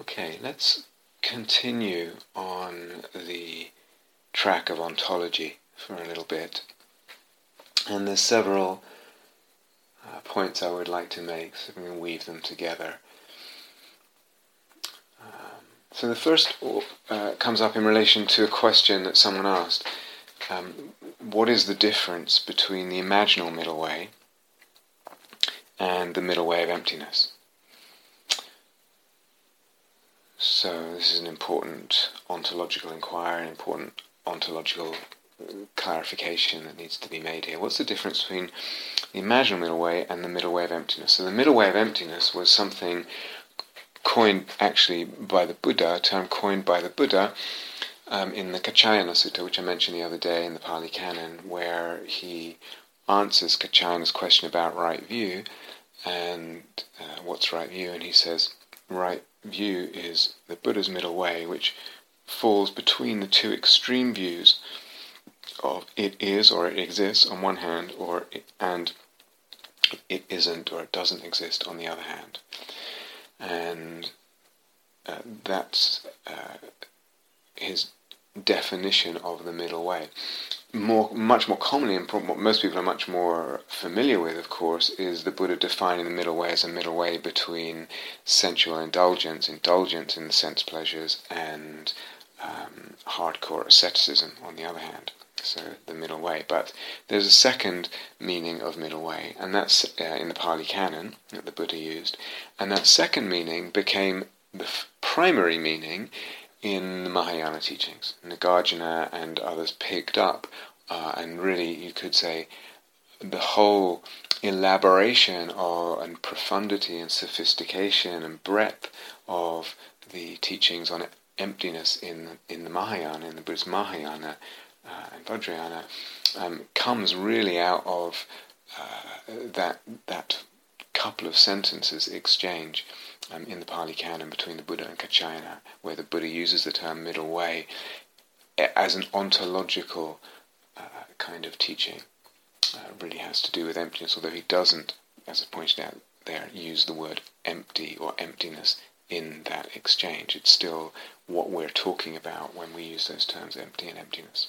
Okay, let's continue on the track of ontology for a little bit. And there's several uh, points I would like to make, so we can weave them together. Um, so the first uh, comes up in relation to a question that someone asked. Um, what is the difference between the imaginal middle way and the middle way of emptiness? So this is an important ontological inquiry, an important ontological clarification that needs to be made here. What's the difference between the imaginal middle way and the middle way of emptiness? So the middle way of emptiness was something coined actually by the Buddha, a term coined by the Buddha um, in the Kaccayana Sutta, which I mentioned the other day in the Pali Canon, where he answers Kaccayana's question about right view and uh, what's right view, and he says, right view is the Buddha's middle way, which falls between the two extreme views of it is or it exists on one hand, or it, and it isn't or it doesn't exist on the other hand. And uh, that's uh, his definition of the middle way more, much more commonly, and what most people are much more familiar with, of course, is the Buddha defining the middle way as a middle way between sensual indulgence, indulgence in the sense pleasures, and um, hardcore asceticism, on the other hand. So the middle way. But there's a second meaning of middle way, and that's uh, in the Pali Canon that the Buddha used. And that second meaning became the f- primary meaning in the Mahayana teachings. Nagarjuna and others picked up, uh, and really you could say the whole elaboration of, and profundity and sophistication and breadth of the teachings on emptiness in in the Mahayana, in the Buddhist Mahayana uh, and Vajrayana, um, comes really out of uh, that that couple of sentences exchange um, in the Pali Canon between the Buddha and Kaccayana, where the Buddha uses the term middle way as an ontological uh, kind of teaching. Uh, really has to do with emptiness, although he doesn't, as I pointed out there, use the word empty or emptiness in that exchange. It's still what we're talking about when we use those terms, empty and emptiness.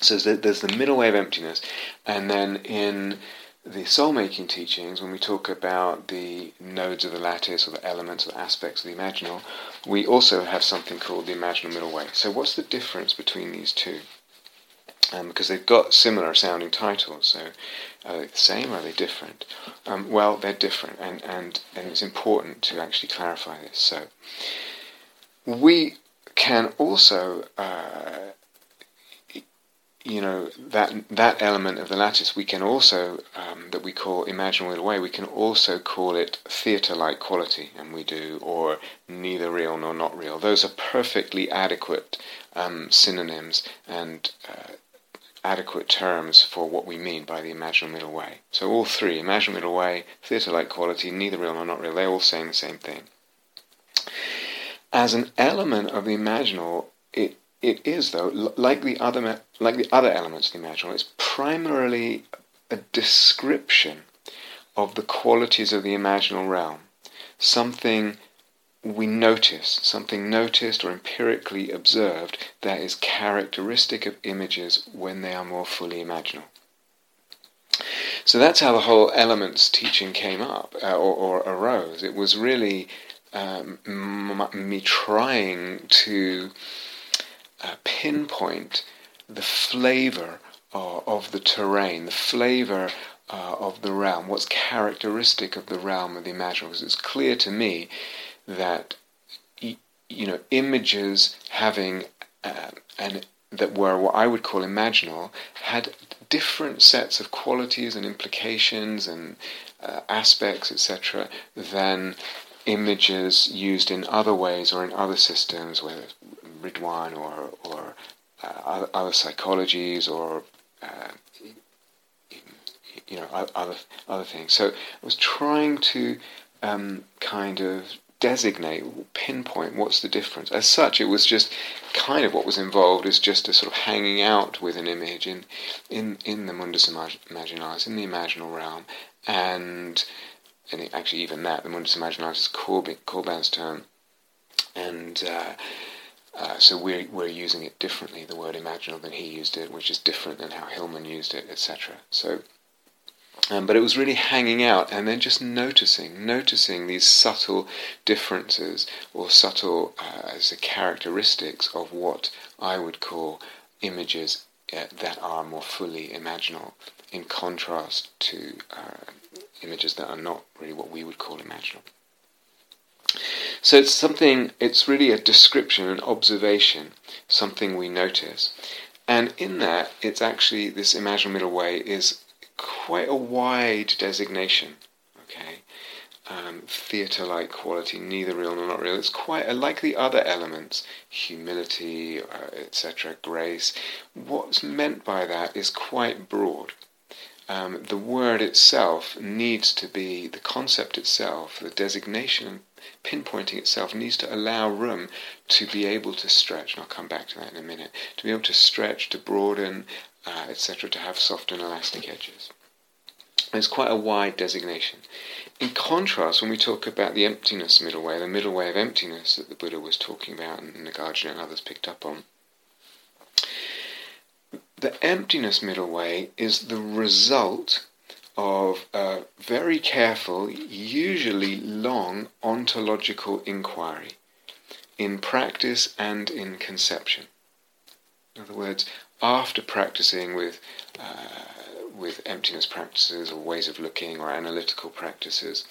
So there's the middle way of emptiness, and then in the soul making teachings, when we talk about the nodes of the lattice or the elements or the aspects of the imaginal, we also have something called the imaginal middle way. So, what's the difference between these two? Um, because they've got similar sounding titles, so are they the same or are they different? Um, well, they're different, and, and, and it's important to actually clarify this. So, we can also uh, you know that that element of the lattice we can also um, that we call imaginal middle way we can also call it theatre-like quality and we do or neither real nor not real. Those are perfectly adequate um, synonyms and uh, adequate terms for what we mean by the imaginal middle way so all three imaginal middle way theatre-like quality neither real nor not real they're all saying the same thing. As an element of the imaginal it it is, though, like the other like the other elements of the imaginal, it's primarily a description of the qualities of the imaginal realm, something we notice, something noticed or empirically observed that is characteristic of images when they are more fully imaginal. So that's how the whole elements teaching came up uh, or, or, arose. It was really um, me trying to uh, pinpoint the flavor uh, of the terrain, the flavor uh, of the realm, what's characteristic of the realm of the imaginal. Because it's clear to me that you know images having uh, an that were what I would call imaginal had different sets of qualities and implications and uh, aspects, etc., than images used in other ways or in other systems, whether Ridwan or or uh, other psychologies or uh, you know other other things. So I was trying to um, kind of designate, pinpoint what's the difference. As such, it was just kind of what was involved is just a sort of hanging out with an image in in in the mundus imaginalis, in the imaginal realm, and and actually even that, the mundus imaginalis is Corbin's term And uh, uh, so we're, we're using it differently, the word imaginal, than he used it, which is different than how Hillman used it, etc. So, um, but it was really hanging out and then just noticing, noticing these subtle differences or subtle uh, as characteristics of what I would call images uh, that are more fully imaginal, in contrast to uh, images that are not really what we would call imaginal. So it's something, it's really a description, an observation, something we notice. And in that, it's actually, this imaginal middle way is quite a wide designation, okay? Um, theatre-like quality, neither real nor not real. It's quite like the other elements, humility, uh, etc., grace. What's meant by that is quite broad. Um, the word itself needs to be, the concept itself, the designation pinpointing itself needs to allow room to be able to stretch, and I'll come back to that in a minute, to be able to stretch, to broaden, uh, etc., to have soft and elastic edges. It's quite a wide designation. In contrast, when we talk about the emptiness middle way, the middle way of emptiness that the Buddha was talking about and Nagarjuna and others picked up on, the emptiness middle way is the result of a very careful, usually long ontological inquiry in practice and in conception. In other words, after practicing with uh, with emptiness practices or ways of looking or analytical practices,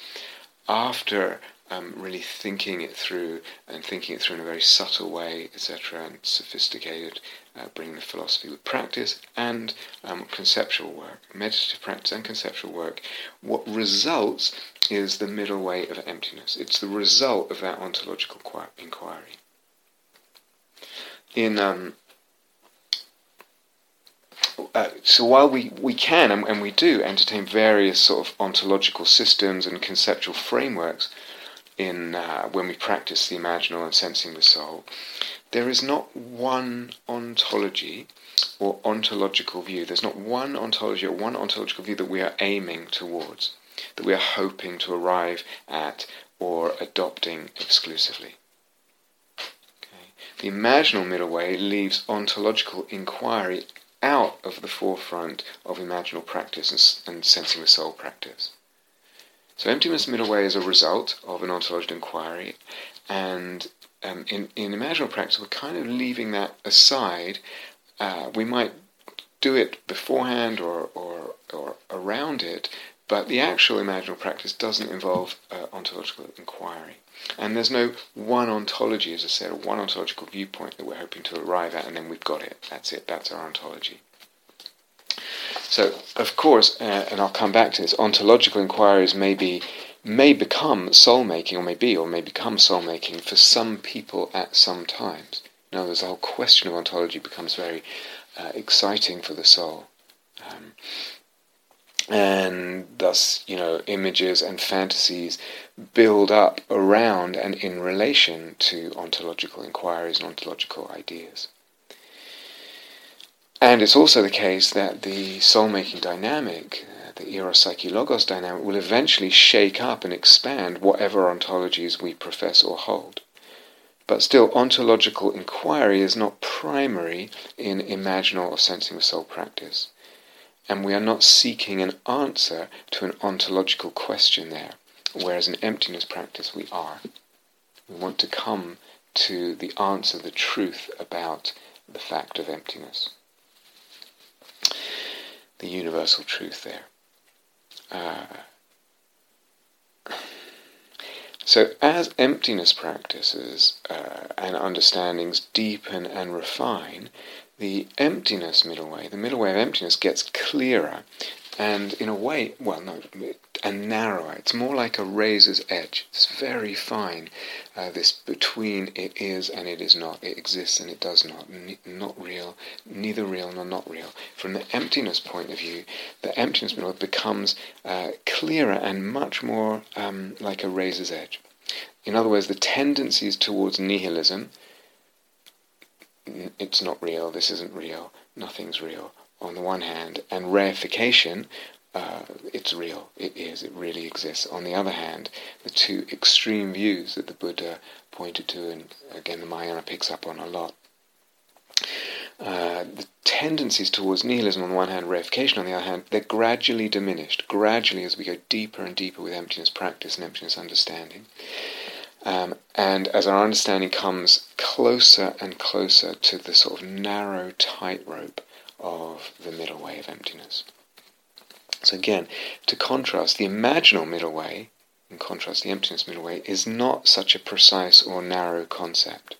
after um, really thinking it through and thinking it through in a very subtle way, etc., and sophisticated, uh, bringing the philosophy with practice and um, conceptual work, meditative practice and conceptual work. What results is the middle way of emptiness. It's the result of that ontological inquiry. In um, uh, so while we, we can and, and we do entertain various sort of ontological systems and conceptual frameworks, in uh, when we practice the imaginal and sensing the soul, there is not one ontology or ontological view. There's not one ontology or one ontological view that we are aiming towards, that we are hoping to arrive at or adopting exclusively. Okay. The imaginal middle way leaves ontological inquiry out of the forefront of imaginal practice and, and sensing the soul practice. So emptiness middle way is a result of an ontological inquiry, and um, in, in imaginal practice, we're kind of leaving that aside. Uh, we might do it beforehand or, or, or around it, but the actual imaginal practice doesn't involve uh, ontological inquiry. And there's no one ontology, as I said, or one ontological viewpoint that we're hoping to arrive at, and then we've got it. That's it. That's our ontology. So, of course, uh, and I'll come back to this, ontological inquiries may be may become soul making, or may be, or may become soul making for some people at some times. Now, there's the whole question of ontology becomes very uh, exciting for the soul. Um, and thus, you know, images and fantasies build up around and in relation to ontological inquiries and ontological ideas. And it's also the case that the soul making dynamic, the eros psyche logos dynamic, will eventually shake up and expand whatever ontologies we profess or hold. But still, ontological inquiry is not primary in imaginal or sensing the soul practice. And we are not seeking an answer to an ontological question there, whereas in emptiness practice we are. We want to come to the answer, the truth about the fact of emptiness the universal truth there. Uh, so, as emptiness practices uh, and understandings deepen and refine, the emptiness middle way, the middle way of emptiness, gets clearer and in a way, well, no, and narrower. It's more like a razor's edge. It's very fine. Uh, this between it is and it is not. It exists and it does not. N- not real, neither real nor not real. From the emptiness point of view, the emptiness becomes uh, clearer and much more um, like a razor's edge. In other words, the tendencies towards nihilism. It's not real. This isn't real. Nothing's real on the one hand, and reification uh, it's real. It is. It really exists. On the other hand, the two extreme views that the Buddha pointed to, and again the Mahayana picks up on a lot, uh, the tendencies towards nihilism on the one hand, reification on the other hand, they're gradually diminished, gradually as we go deeper and deeper with emptiness practice and emptiness understanding. Um, and as our understanding comes closer and closer to the sort of narrow tightrope of the middle way of emptiness. So again, to contrast, the imaginal middle way, in contrast, the emptiness middle way, is not such a precise or narrow concept.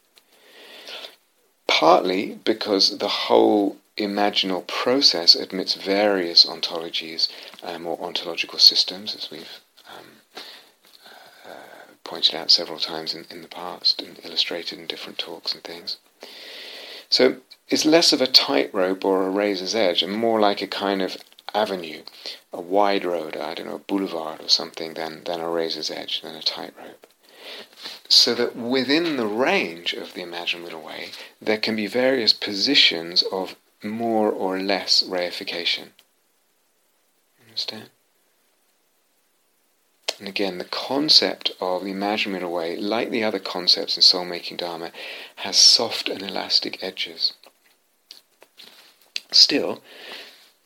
Partly because the whole imaginal process admits various ontologies um, or ontological systems, as we've um, uh, pointed out several times in, in the past and illustrated in different talks and things. So it's less of a tightrope or a razor's edge and more like a kind of avenue, a wide road, I don't know, a boulevard or something, than, than a razor's edge, than a tightrope. So that within the range of the imaginal middle way, there can be various positions of more or less reification. Understand? And again, the concept of the imaginal middle way, like the other concepts in soul making Dharma, has soft and elastic edges. Still,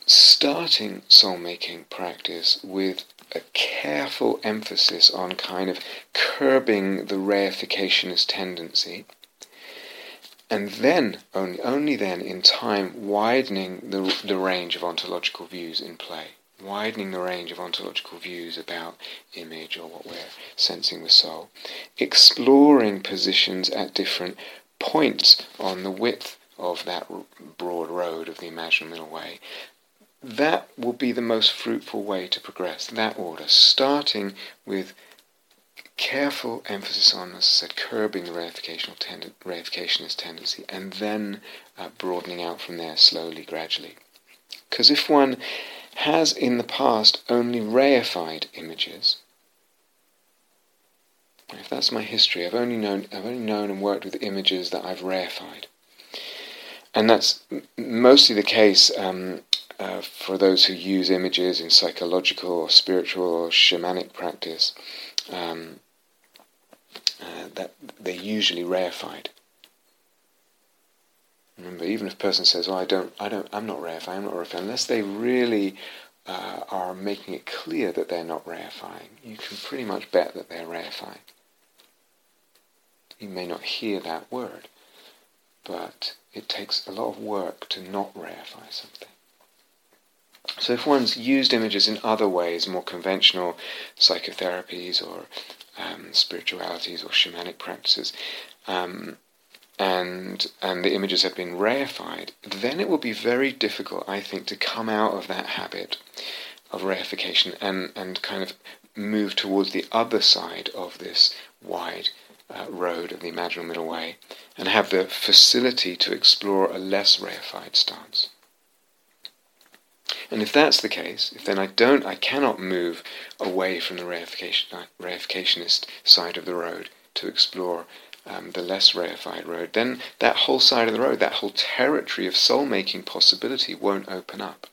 starting soul making practice with a careful emphasis on kind of curbing the reificationist tendency, and then, only, only then, in time, widening the, the range of ontological views in play, widening the range of ontological views about image or what we're sensing with soul, exploring positions at different points on the width of that broad road of the imaginal middle way, that will be the most fruitful way to progress, that order, starting with careful emphasis on, as I said, curbing the reificational tend- reificationist tendency, and then uh, broadening out from there slowly, gradually. Because if one has in the past only reified images, if that's my history, I've only known I've only known and worked with images that I've reified, and that's mostly the case um, uh, for those who use images in psychological or spiritual or shamanic practice, um, uh, that they're usually reified. Remember, even if a person says, "Oh, I don't, I don't, I'm not reified, I'm not reifying," unless they really uh, are making it clear that they're not reifying, you can pretty much bet that they're reifying. You may not hear that word, but it takes a lot of work to not reify something. So if one's used images in other ways, more conventional psychotherapies or um, spiritualities or shamanic practices, um, and and the images have been reified, then it will be very difficult, I think, to come out of that habit of reification and, and kind of move towards the other side of this wide uh, road of the imaginal middle way and have the facility to explore a less reified stance. And if that's the case, if then I don't, I cannot move away from the reification, reificationist side of the road to explore um, the less reified road, then that whole side of the road, that whole territory of soul-making possibility won't open up.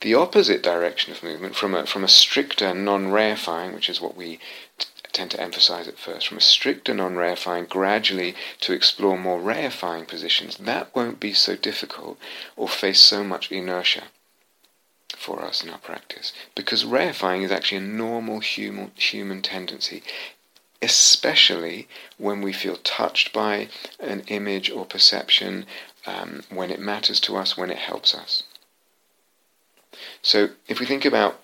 The opposite direction of movement, from a, from a stricter non-reifying, which is what we tend to emphasize at first, from a stricter non reifying gradually to explore more reifying positions, that won't be so difficult or face so much inertia for us in our practice. Because reifying is actually a normal human, human tendency, especially when we feel touched by an image or perception, um, when it matters to us, when it helps us. So if we think about,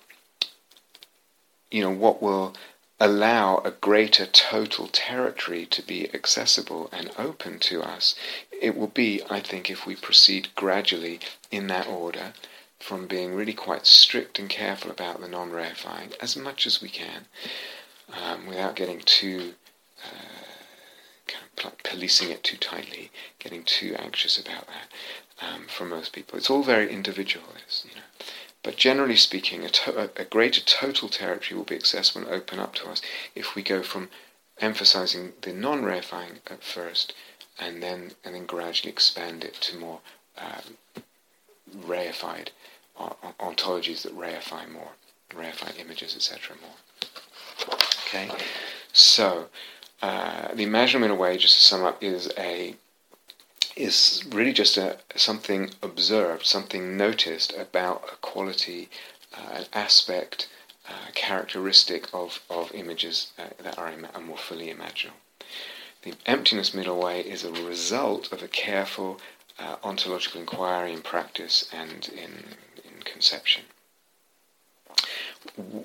you know, what will allow a greater total territory to be accessible and open to us, it will be, I think, if we proceed gradually in that order from being really quite strict and careful about the non reifying as much as we can um, without getting too. Uh, kind of policing it too tightly, getting too anxious about that. Um, for most people, it's all very individualist, you know. But generally speaking, a, to- a greater total territory will be accessible and open up to us if we go from emphasizing the non-reifying at first and then and then gradually expand it to more uh, reified ontologies that reify more, reify images, etc. more. Okay, so uh, the imaginal middle way, just to sum up, is a is really just a something observed, something noticed about a quality, uh, an aspect, uh, characteristic of, of images uh, that are, are more fully imaginal. The emptiness middle way is a result of a careful uh, ontological inquiry in practice and in, in conception.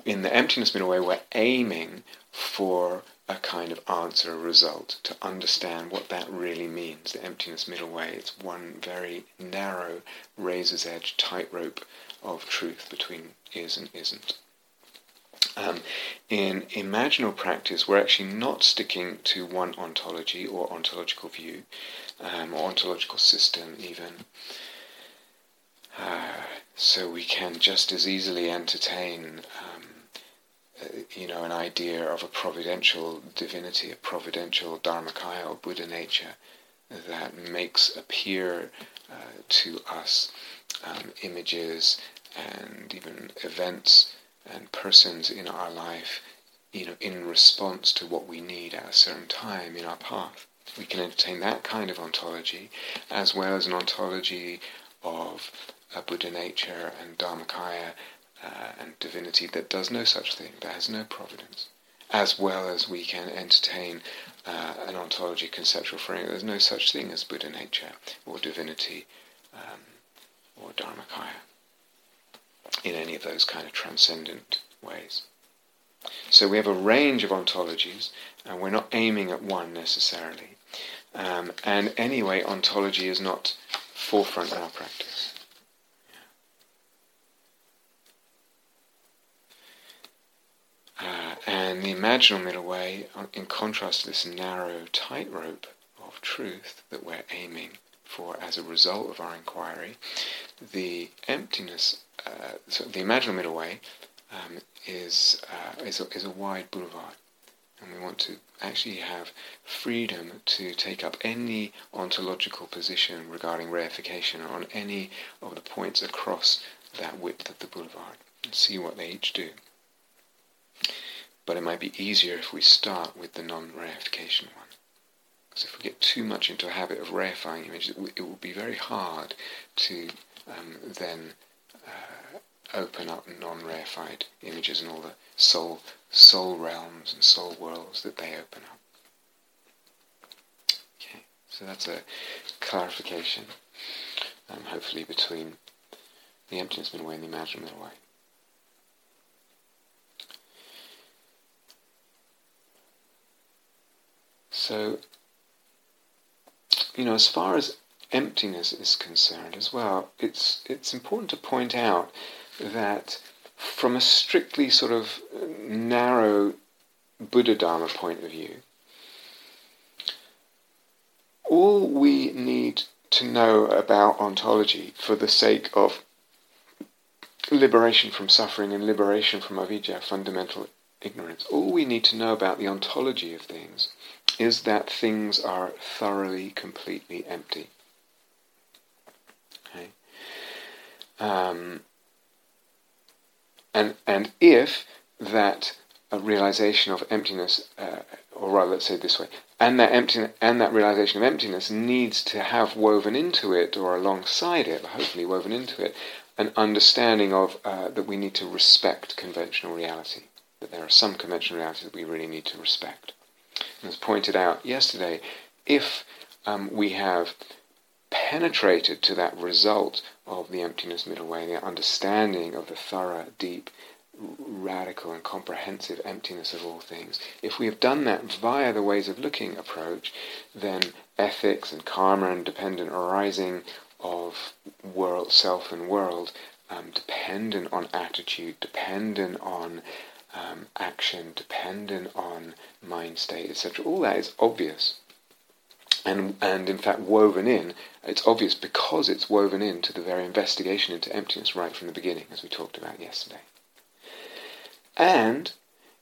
In the emptiness middle way, we're aiming for a kind of answer, a result, to understand what that really means. The emptiness middle way, it's one very narrow, razor's edge tightrope of truth between is and isn't. Um, in imaginal practice, we're actually not sticking to one ontology or ontological view um, or ontological system, even. Uh, so we can just as easily entertain, um, you know, an idea of a providential divinity, a providential dharmakaya or Buddha nature that makes appear uh, to us um, images and even events and persons in our life, you know, in response to what we need at a certain time in our path. We can entertain that kind of ontology, as well as an ontology of a Buddha nature and Dharmakaya uh, and divinity that does no such thing, that has no providence, as well as we can entertain uh, an ontology conceptual framework. There's no such thing as Buddha nature or divinity um, or Dharmakaya in any of those kind of transcendent ways. So we have a range of ontologies, and we're not aiming at one necessarily. Um, and anyway, ontology is not forefront in our practice. Uh, and the imaginal middle way, in contrast to this narrow tightrope of truth that we're aiming for as a result of our inquiry, the emptiness uh, so the imaginal middle way um, is, uh, is, a, is a wide boulevard. And we want to actually have freedom to take up any ontological position regarding reification on any of the points across that width of the boulevard and see what they each do. But it might be easier if we start with the non-reification one. Because if we get too much into a habit of reifying images, it, w- it will be very hard to um, then uh, open up non-reified images and all the soul soul realms and soul worlds that they open up. Okay, so that's a clarification, um, hopefully between the emptiness middle way and the imaginal middle way. So, you know, as far as emptiness is concerned as well, it's it's important to point out that from a strictly sort of narrow Buddha Dharma point of view, all we need to know about ontology for the sake of liberation from suffering and liberation from avidya, fundamental ignorance, all we need to know about the ontology of things is that things are thoroughly, completely empty. Um, and, and if that realization of emptiness, uh, or rather, let's say this way, and that emptiness, and that realization of emptiness needs to have woven into it, or alongside it, hopefully woven into it, an understanding of uh, that we need to respect conventional reality. That there are some conventional realities that we really need to respect. As pointed out yesterday, if um, we have penetrated to that result of the emptiness middle way, the understanding of the thorough, deep, radical and comprehensive emptiness of all things. If we have done that via the ways of looking approach, then ethics and karma and dependent arising of world, self and world, um, dependent on attitude, dependent on um, action, dependent on mind state, etc. All that is obvious and, and in fact woven in, it's obvious because it's woven into the very investigation into emptiness right from the beginning, as we talked about yesterday. And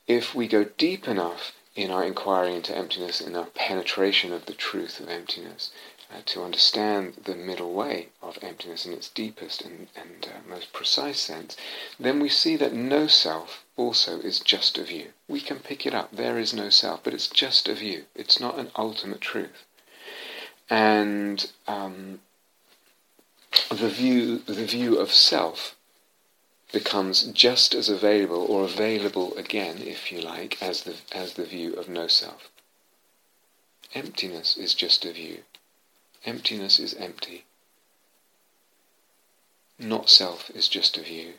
if we go deep enough in our inquiry into emptiness, in our penetration of the truth of emptiness, uh, to understand the middle way of emptiness in its deepest and, and uh, most precise sense, then we see that no self also is just a view. We can pick it up. There is no self, but it's just a view. It's not an ultimate truth. And um, the view, the view of self becomes just as available, or available again, if you like, as the, as the view of no self. Emptiness is just a view. Emptiness is empty. Not self is just a view.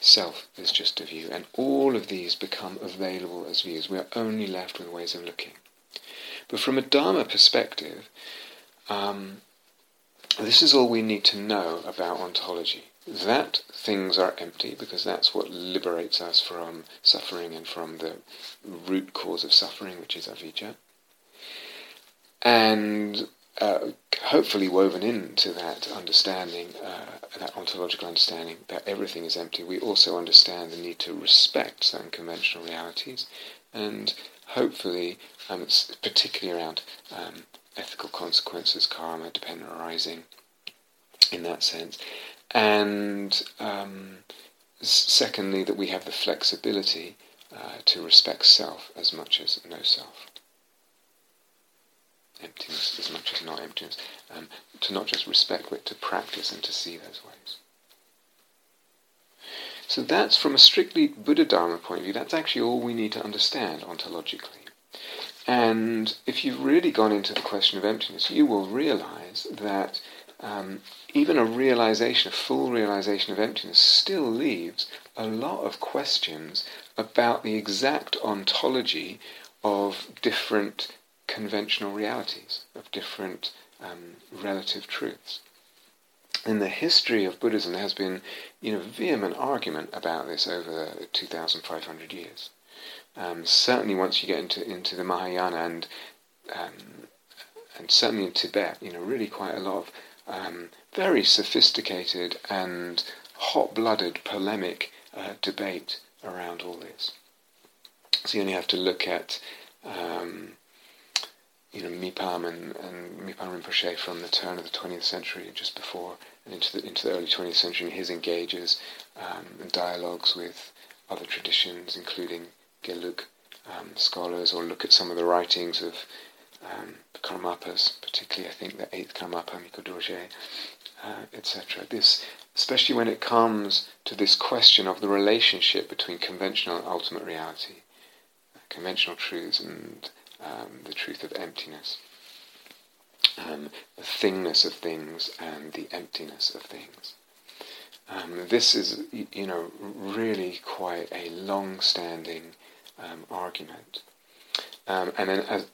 Self is just a view. And all of these become available as views. We are only left with ways of looking. But from a Dharma perspective, um, this is all we need to know about ontology. That things are empty because that's what liberates us from suffering and from the root cause of suffering, which is avijja. And uh, hopefully woven into that understanding, uh, that ontological understanding that everything is empty, we also understand the need to respect certain conventional realities, and hopefully, um, particularly around um, ethical consequences, karma, dependent arising, in that sense, and um, secondly, that we have the flexibility uh, to respect self as much as no self emptiness as much as not emptiness, um, to not just respect but to practice and to see those ways. So that's from a strictly Buddha Dharma point of view, that's actually all we need to understand ontologically. And if you've really gone into the question of emptiness, you will realize that um, even a realization, a full realization of emptiness, still leaves a lot of questions about the exact ontology of different conventional realities, of different um, relative truths. In the history of Buddhism, there has been you know, vehement argument about this over 2,500 years. Um, certainly once you get into, into the Mahayana and, um, and certainly in Tibet, you know, really quite a lot of um, very sophisticated and hot-blooded polemic uh, debate around all this. So you only have to look at um, you know, Mipam and, and Mipam Rinpoche from the turn of the 20th century, just before and into the, into the early 20th century, and his engages um, and dialogues with other traditions, including Gelug um, scholars, or look at some of the writings of um, the Karmapas, particularly I think the 8th Karmapa, Mikyö Dorje, uh, etc. This, especially when it comes to this question of the relationship between conventional and ultimate reality, conventional truths and um, the truth of emptiness, um, the thingness of things and the emptiness of things. Um, this is, you know, really quite a long-standing um, argument. Um, and then, as,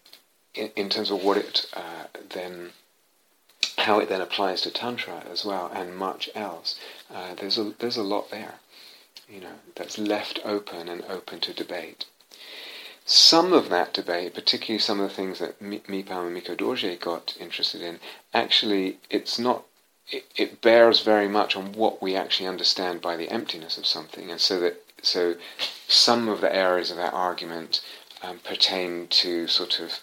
in, in, terms of what it uh, then, how it then applies to tantra as well, and much else, uh, there's a there's a lot there, you know, that's left open and open to debate some of that debate, particularly some of the things that Mipam and Mikyö Dorje got interested in, actually it's not it, it, bears very much on what we actually understand by the emptiness of something, and so that so some of the areas of that argument um, pertain to sort of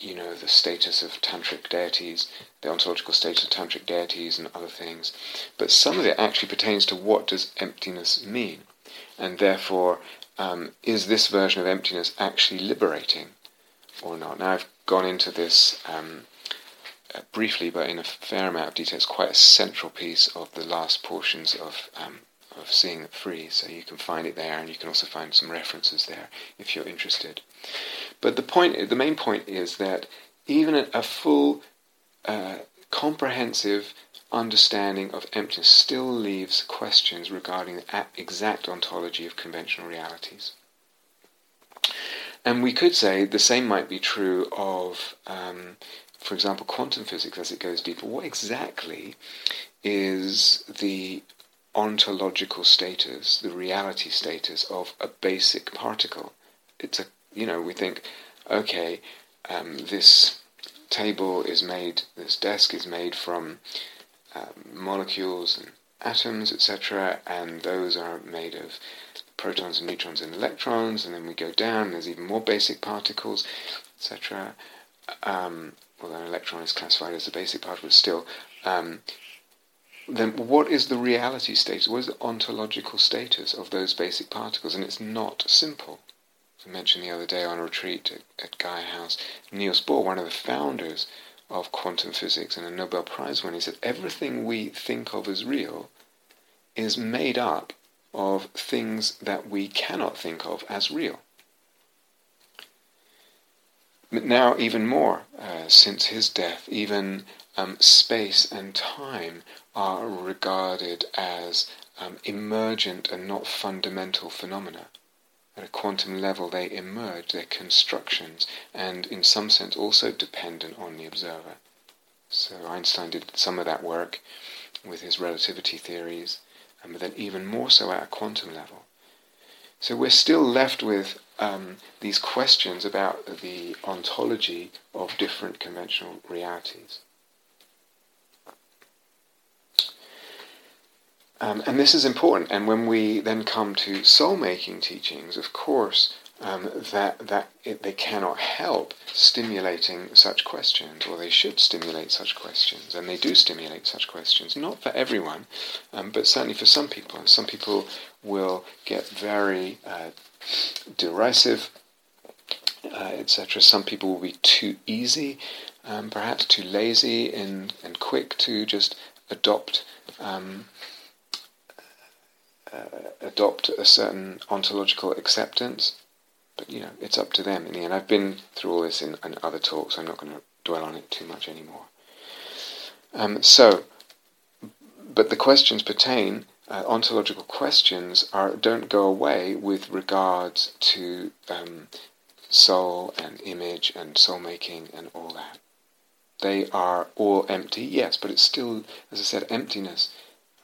you know the status of tantric deities, the ontological status of tantric deities, and other things, but some of it actually pertains to what does emptiness mean, and therefore um, is this version of emptiness actually liberating or not? Now, I've gone into this um, uh, briefly, but in a fair amount of detail. It's quite a central piece of the last portions of um, of Seeing It Free, so you can find it there, and you can also find some references there if you're interested. But the point, the main point, is that even a, full, uh, comprehensive understanding of emptiness still leaves questions regarding the exact ontology of conventional realities. And we could say the same might be true of, um, for example, quantum physics as it goes deeper. What exactly is the ontological status, the reality status of a basic particle? It's a, you know, we think, okay, um, this table is made, this desk is made from um, molecules and atoms, etc., and those are made of protons and neutrons and electrons, and then we go down, there's even more basic particles, etc. Um, although an electron is classified as a basic particle, still, um, then what is the reality status? What is the ontological status of those basic particles? And it's not simple. As I mentioned the other day on a retreat at, at House, Niels Bohr, one of the founders of quantum physics and a Nobel Prize winner, he said everything we think of as real is made up of things that we cannot think of as real. But now, even more, uh, since his death, even um, space and time are regarded as um, emergent and not fundamental phenomena. At a quantum level, they emerge, they're constructions, and in some sense also dependent on the observer. So Einstein did some of that work with his relativity theories, and but then even more so at a quantum level. So we're still left with um, these questions about the ontology of different conventional realities. Um, and this is important. And when we then come to soul making teachings, of course, um, that that it, they cannot help stimulating such questions, or they should stimulate such questions, and they do stimulate such questions. Not for everyone, um, but certainly for some people. And some people will get very uh, derisive, uh, etc. Some people will be too easy, um, perhaps too lazy and, and quick to just adopt um, uh, adopt a certain ontological acceptance. But you know, it's up to them in the end. I've been through all this in, in other talks. I'm not going to dwell on it too much anymore. Um, so, but the questions pertain. Uh, ontological questions are don't go away with regards to um, soul and image and soul making and all that. They are all empty, yes, but it's still, as I said, emptiness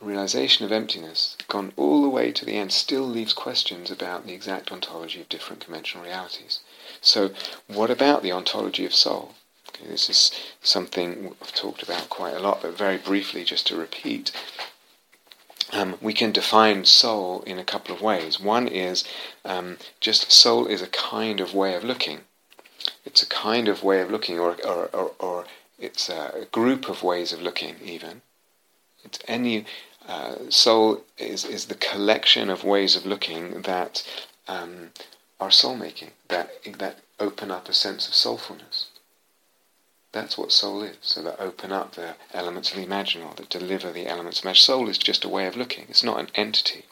realization of emptiness, gone all the way to the end, still leaves questions about the exact ontology of different conventional realities. So, what about the ontology of soul? Okay, this is something I've talked about quite a lot, but very briefly, just to repeat. Um, we can define soul in a couple of ways. One is um, just soul is a kind of way of looking. It's a kind of way of looking, or, or, or, or it's a group of ways of looking, even. It's any uh, soul is, is the collection of ways of looking that um, are soul making, that, that open up a sense of soulfulness. That's what soul is. So that open up the elements of the imaginal, that deliver the elements of imaginal. Soul is just a way of looking. It's not an entity.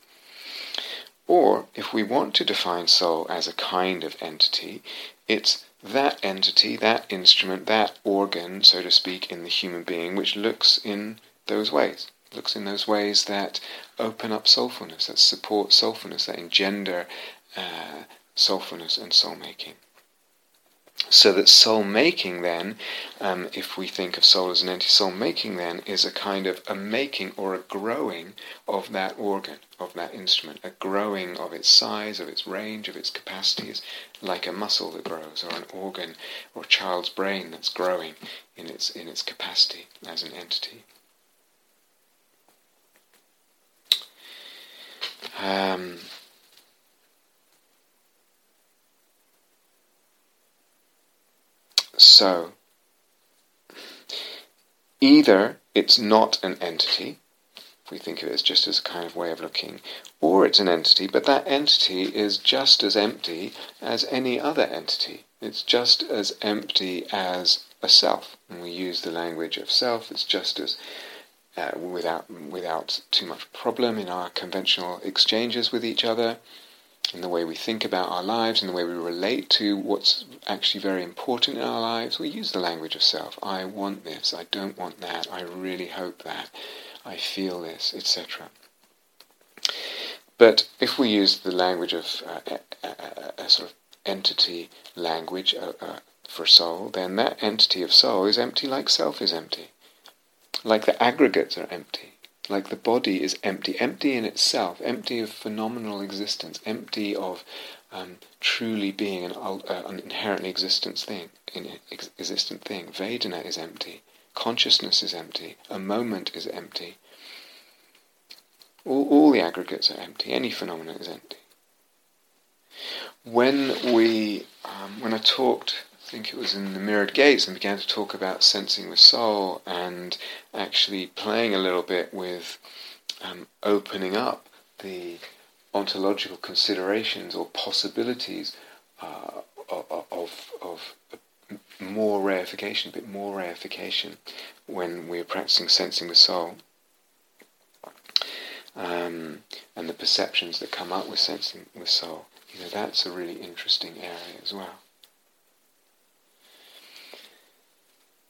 Or, if we want to define soul as a kind of entity, it's that entity, that instrument, that organ, so to speak, in the human being, which looks in those ways looks in those ways that open up soulfulness, that support soulfulness, that engender uh, soulfulness and soul making. So that soul making then, um, if we think of soul as an entity, soul making then is a kind of a making or a growing of that organ, of that instrument, a growing of its size, of its range, of its capacities, like a muscle that grows, or an organ, or a child's brain that's growing in its in its capacity as an entity. Um, so, either it's not an entity, if we think of it as just as a kind of way of looking, or it's an entity, but that entity is just as empty as any other entity. It's just as empty as a self. And we use the language of self, it's just as uh, without without too much problem in our conventional exchanges with each other, in the way we think about our lives, in the way we relate to what's actually very important in our lives. We use the language of self. I want this. I don't want that. I really hope that. I feel this, etc. But if we use the language of uh, a, a, a, sort of entity language uh, uh, for soul, then that entity of soul is empty like self is empty like the aggregates are empty, like the body is empty, empty in itself, empty of phenomenal existence, empty of um, truly being an, uh, an inherently existent thing. In, ex- existent thing. Vedana is empty. Consciousness is empty. A moment is empty. All, all the aggregates are empty. Any phenomenon is empty. When we, um, when I talked I think it was in the Mirrored Gates, and began to talk about sensing with soul and actually playing a little bit with um, opening up the ontological considerations or possibilities uh, of, of, more reification, a bit more reification when we're practicing sensing with soul. Um, and the perceptions that come up with sensing with soul. You know, that's a really interesting area as well.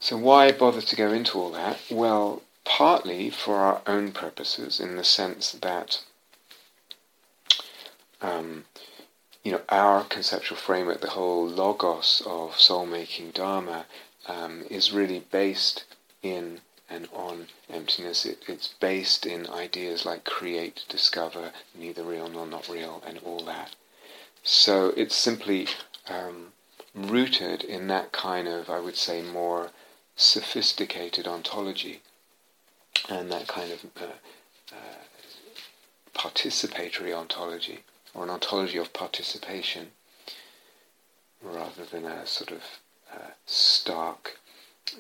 So why bother to go into all that? Well, partly for our own purposes, in the sense that um, you know our conceptual framework, the whole logos of soul-making dharma, um, is really based in and on emptiness. It, it's based in ideas like create, discover, neither real nor not real, and all that. So it's simply um, rooted in that kind of, I would say, more sophisticated ontology and that kind of uh, uh, participatory ontology, or an ontology of participation, rather than a sort of uh, stark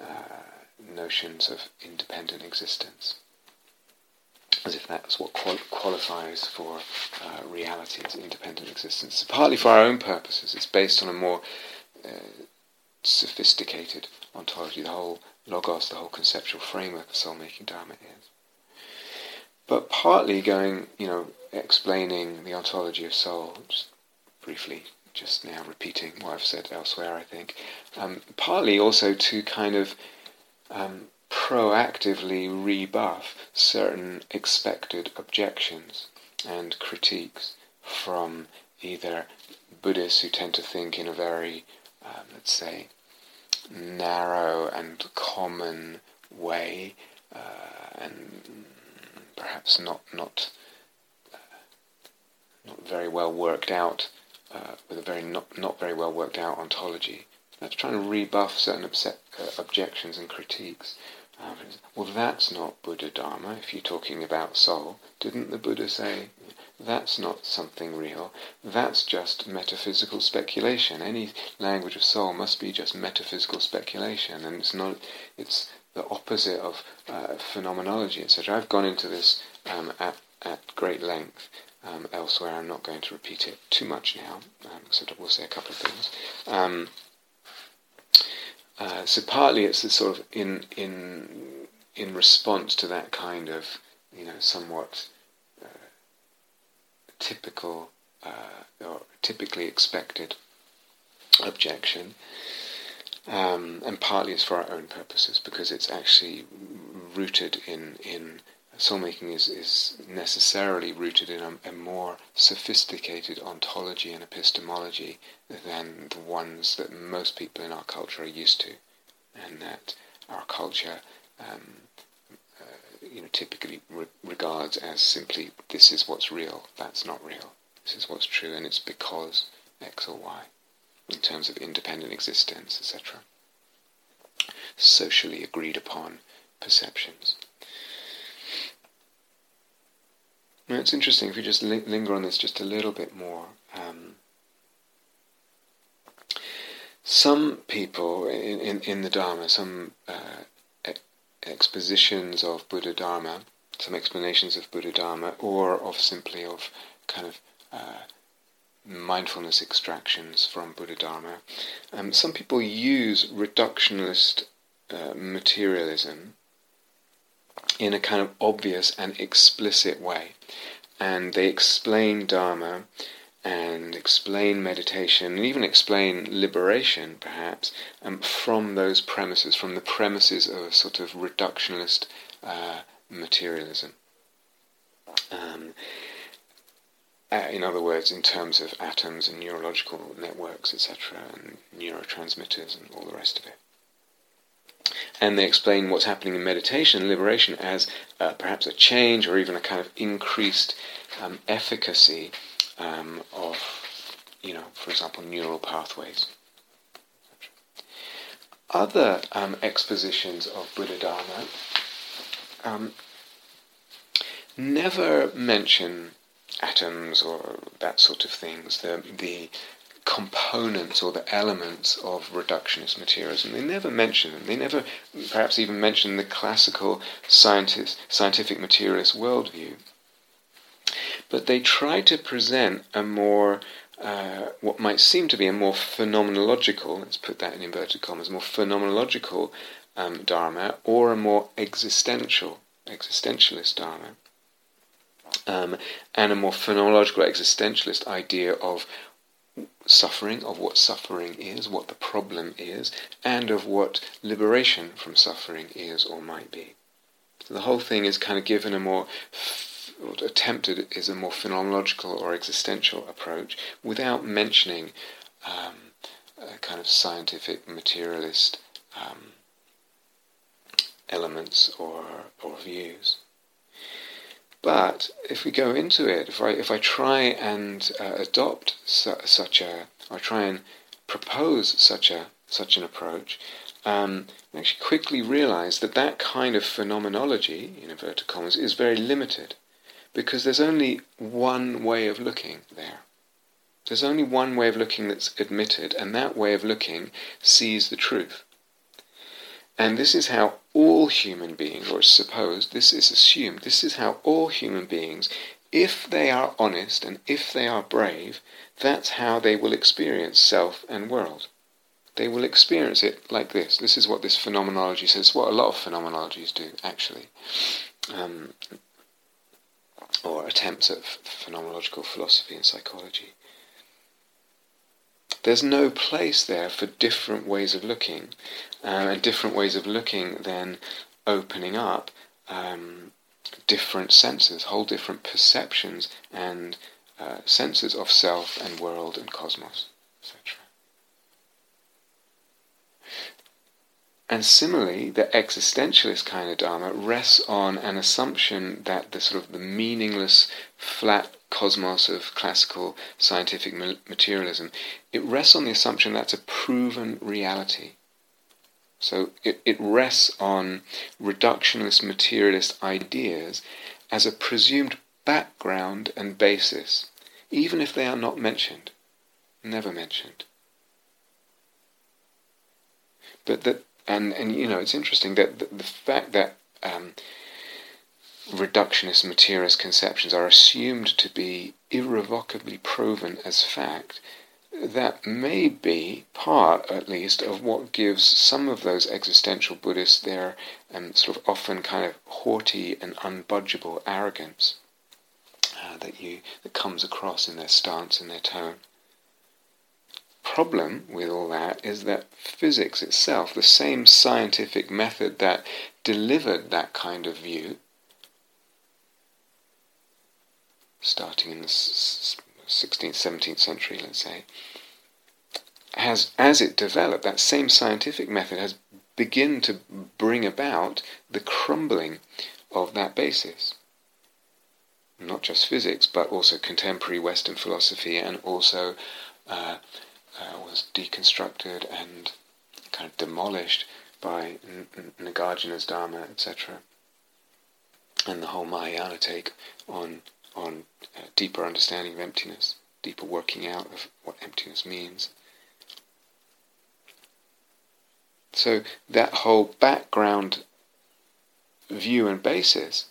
uh, notions of independent existence. As if that's what qual- qualifies for uh, reality as independent existence. Partly for our own purposes, it's based on a more uh, sophisticated ontology, the whole logos, the whole conceptual framework of soul-making dharma is. But partly going, you know, explaining the ontology of soul, just briefly, just now repeating what I've said elsewhere, I think. Um, partly also to kind of um, proactively rebuff certain expected objections and critiques from either Buddhists who tend to think in a very um, let's say, narrow and common way, uh, and perhaps not not uh, not very well worked out, uh, with a very not not very well worked out ontology. That's trying to rebuff certain uh, objections and critiques. Um, well, that's not Buddha Dharma. If you're talking about soul, didn't the Buddha say that's not something real. That's just metaphysical speculation. Any language of soul must be just metaphysical speculation, and it's not. It's the opposite of uh, phenomenology, etc. I've gone into this um, at at great length um, elsewhere. I'm not going to repeat it too much now, um, except I will say a couple of things. Um, uh, so partly it's the sort of in in in response to that kind of you know somewhat typical uh, or typically expected objection, um, and partly it's for our own purposes because it's actually rooted in in soul-making is, is necessarily rooted in a, a, more sophisticated ontology and epistemology than the ones that most people in our culture are used to, and that our culture um, you know, typically re- regards as simply this is what's real, that's not real, this is what's true, and it's because X or Y, in terms of independent existence, etc. Socially agreed upon perceptions. Now it's interesting if we just li- linger on this just a little bit more. Um, some people in, in, in the Dharma, some uh, expositions of Buddha Dharma, some explanations of Buddha Dharma, or of simply of kind of uh, mindfulness extractions from Buddha Dharma. Um, some people use reductionist uh, materialism in a kind of obvious and explicit way, and they explain Dharma and explain meditation and even explain liberation, perhaps, um, from those premises, from the premises of a sort of reductionist uh, materialism. Um, uh, in other words, in terms of atoms and neurological networks, etc., and neurotransmitters and all the rest of it. And they explain what's happening in meditation and liberation as uh, perhaps a change or even a kind of increased um, efficacy um, of, you know, for example, neural pathways. Other um, expositions of Buddha Dharma um, never mention atoms or that sort of things. The, the components or the elements of reductionist materialism. They never mention them. They never, perhaps, even mention the classical scientist, scientific materialist worldview. But they try to present a more, uh, what might seem to be a more phenomenological, let's put that in inverted commas, more phenomenological um, Dharma or a more existential, existentialist Dharma. Um, and a more phenomenological existentialist idea of suffering, of what suffering is, what the problem is, and of what liberation from suffering is or might be. So the whole thing is kind of given a more attempted is a more phenomenological or existential approach without mentioning um, kind of scientific materialist um, elements or, or views. But if we go into it, if I if I try and uh, adopt su- such or try and propose such a such an approach, um, I actually quickly realize that that kind of phenomenology, in inverted commas, is very limited, because there's only one way of looking there. There's only one way of looking that's admitted, and that way of looking sees the truth. And this is how all human beings, or supposed, this is assumed, this is how all human beings, if they are honest and if they are brave, that's how they will experience self and world. They will experience it like this. This is what this phenomenology says, what a lot of phenomenologies do, actually. Um, or attempts at phenomenological philosophy and psychology. There's no place there for different ways of looking, uh, and different ways of looking then opening up um, different senses, whole different perceptions and uh, senses of self and world and cosmos, etc. And similarly, the existentialist kind of Dharma rests on an assumption that the sort of the meaningless, flat cosmos of classical scientific materialism, it rests on the assumption that's a proven reality. So it, it rests on reductionist materialist ideas as a presumed background and basis, even if they are not mentioned, never mentioned. But that, and, and you know, it's interesting that the, the fact that um, reductionist materialist conceptions are assumed to be irrevocably proven as fact, that may be part, at least, of what gives some of those existential Buddhists their um, sort of often kind of haughty and unbudgeable arrogance uh, that you that comes across in their stance and their tone. Problem with all that is that physics itself, the same scientific method that delivered that kind of view, starting in the 16th, 17th century, let's say, has, as it developed, that same scientific method has begun to bring about the crumbling of that basis. Not just physics, but also contemporary Western philosophy, and also uh, uh, was deconstructed and kind of demolished by Nagarjuna's Dharma, etc. And the whole Mahayana take on on uh, deeper understanding of emptiness, deeper working out of what emptiness means. So that whole background view and basis,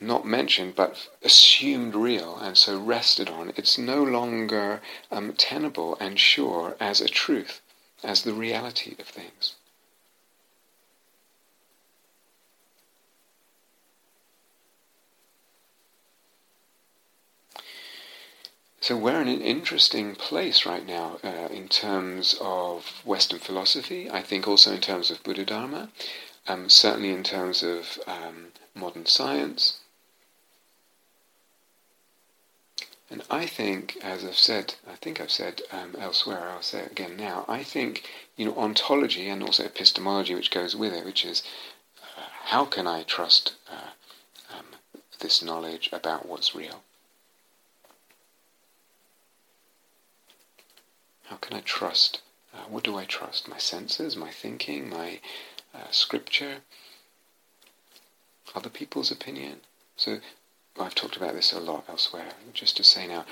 not mentioned but assumed real and so rested on, it's no longer um, tenable and sure as a truth, as the reality of things. So we're in an interesting place right now uh, in terms of Western philosophy. I think also in terms of Buddha Dharma, um, certainly in terms of um, modern science. And I think, as I've said, I think I've said um, elsewhere, I'll say it again now. I think you know ontology and also epistemology, which goes with it, which is uh, how can I trust uh, um, this knowledge about what's real? How can I trust? Uh, what do I trust? My senses, my thinking, my uh, scripture, other people's opinion? So I've talked about this a lot elsewhere. Just to say now,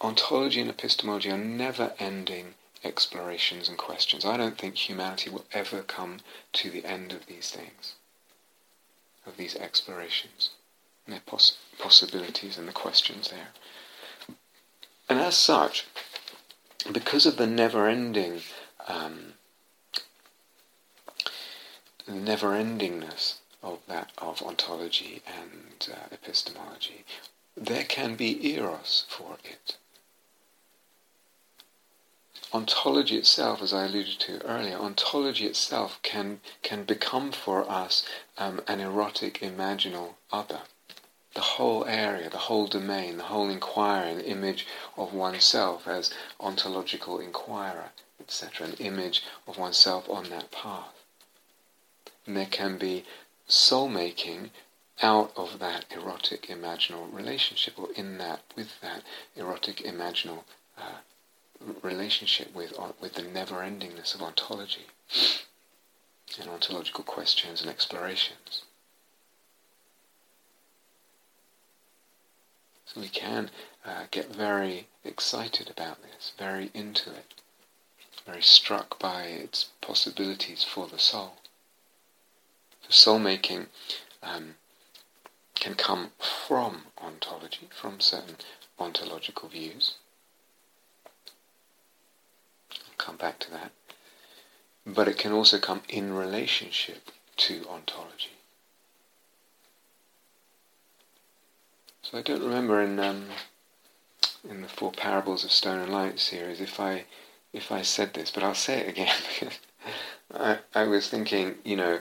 ontology and epistemology are never-ending explorations and questions. I don't think humanity will ever come to the end of these things, of these explorations, and their poss- possibilities and the questions there. And as such, because of the never-ending, um, never-endingness of that of ontology and uh, epistemology, there can be eros for it ontology itself, as I alluded to earlier, ontology itself can can become for us um, an erotic imaginal other. The whole area, the whole domain, the whole inquiry, an image of oneself as ontological inquirer, etc., an image of oneself on that path. And there can be soul making out of that erotic imaginal relationship, or in that, with that erotic imaginal uh, relationship with, uh, with the never-endingness of ontology and ontological questions and explorations. So we can uh, get very excited about this, very into it, very struck by its possibilities for the soul. So soul making um, can come from ontology, from certain ontological views, I'll come back to that. But it can also come in relationship to ontology. So I don't remember in um, in the Four Parables of Stone and Light series if I if I said this, but I'll say it again because I, I was thinking, you know,